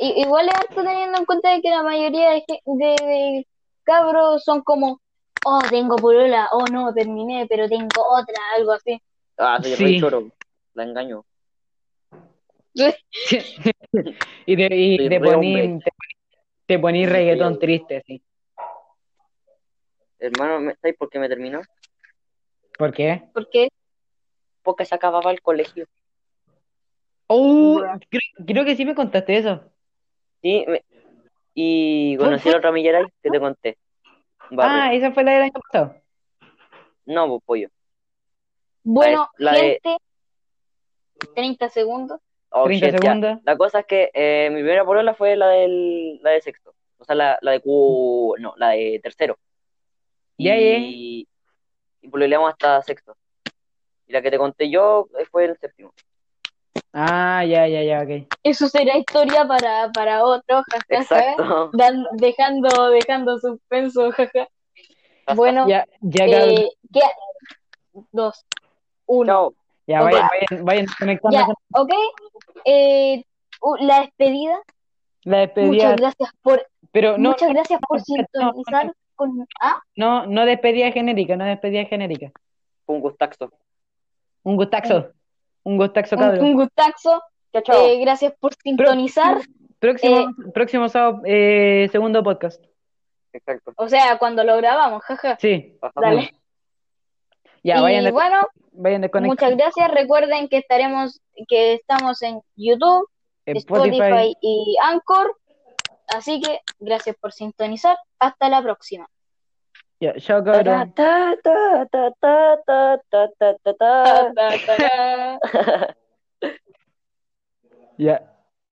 B: Igual es harto teniendo en cuenta de que la mayoría de, ge- de, de cabros son como, oh, tengo polola, oh, no, terminé, pero tengo otra, algo así.
C: Ah, soy
A: Sí.
C: choro. La engaño. <laughs>
A: y te, y te poní, te, poní reggaetón triste, sí.
C: Hermano, ¿me- ¿sabes por qué me terminó?
A: ¿Por qué?
B: Porque
C: Porque se acababa el colegio.
A: Oh, creo, creo que sí me contaste eso.
C: Sí, me- y conocí a la otra Millaray que te conté. Barrio.
A: Ah, esa fue la del año pasado.
C: No, pues, pollo.
B: Bueno,
C: la de-
B: gente, 30 segundos.
C: Oh,
A: 30
C: shit, ya.
A: segundos.
C: La cosa es que eh, mi primera polola fue la del, la de sexto. O sea, la, la de Q, no, la de tercero. Y, y pololeamos hasta sexto. Y la que te conté yo eh, fue el séptimo.
A: Ah, ya, ya, ya, ok.
B: Eso será historia para, para otro, jajaja.
C: Exacto.
B: Dan- dejando, dejando suspenso, jaja. Bueno,
A: Ya, ya,
B: eh, ¿qué? Dos, uno.
C: Chao.
A: Ya, vayan, vayan, vayan conectando
B: Ya, ¿ok? Eh, uh, la despedida.
A: la despedida.
B: Muchas gracias por,
A: Pero no,
B: muchas gracias por
A: no,
B: sintonizar con. Ah,
A: no, no despedida genérica, no despedida genérica.
C: Un gustaxo.
A: Un gustaxo. Un gustaxo,
B: un,
A: cabrón.
B: un gustazo.
C: Chao, chao.
B: Eh, gracias por sintonizar.
A: Próximo, próximo sábado, eh, segundo podcast.
C: Exacto.
B: O sea, cuando lo grabamos, jaja.
A: Sí.
B: Dale.
A: Ya,
B: y
A: vayan, de-
B: bueno,
A: vayan desconectando.
B: muchas gracias. Recuerden que estaremos, que estamos en YouTube,
A: En
B: Spotify y Anchor. Así que gracias por sintonizar. Hasta la próxima.
A: Ya. Ya.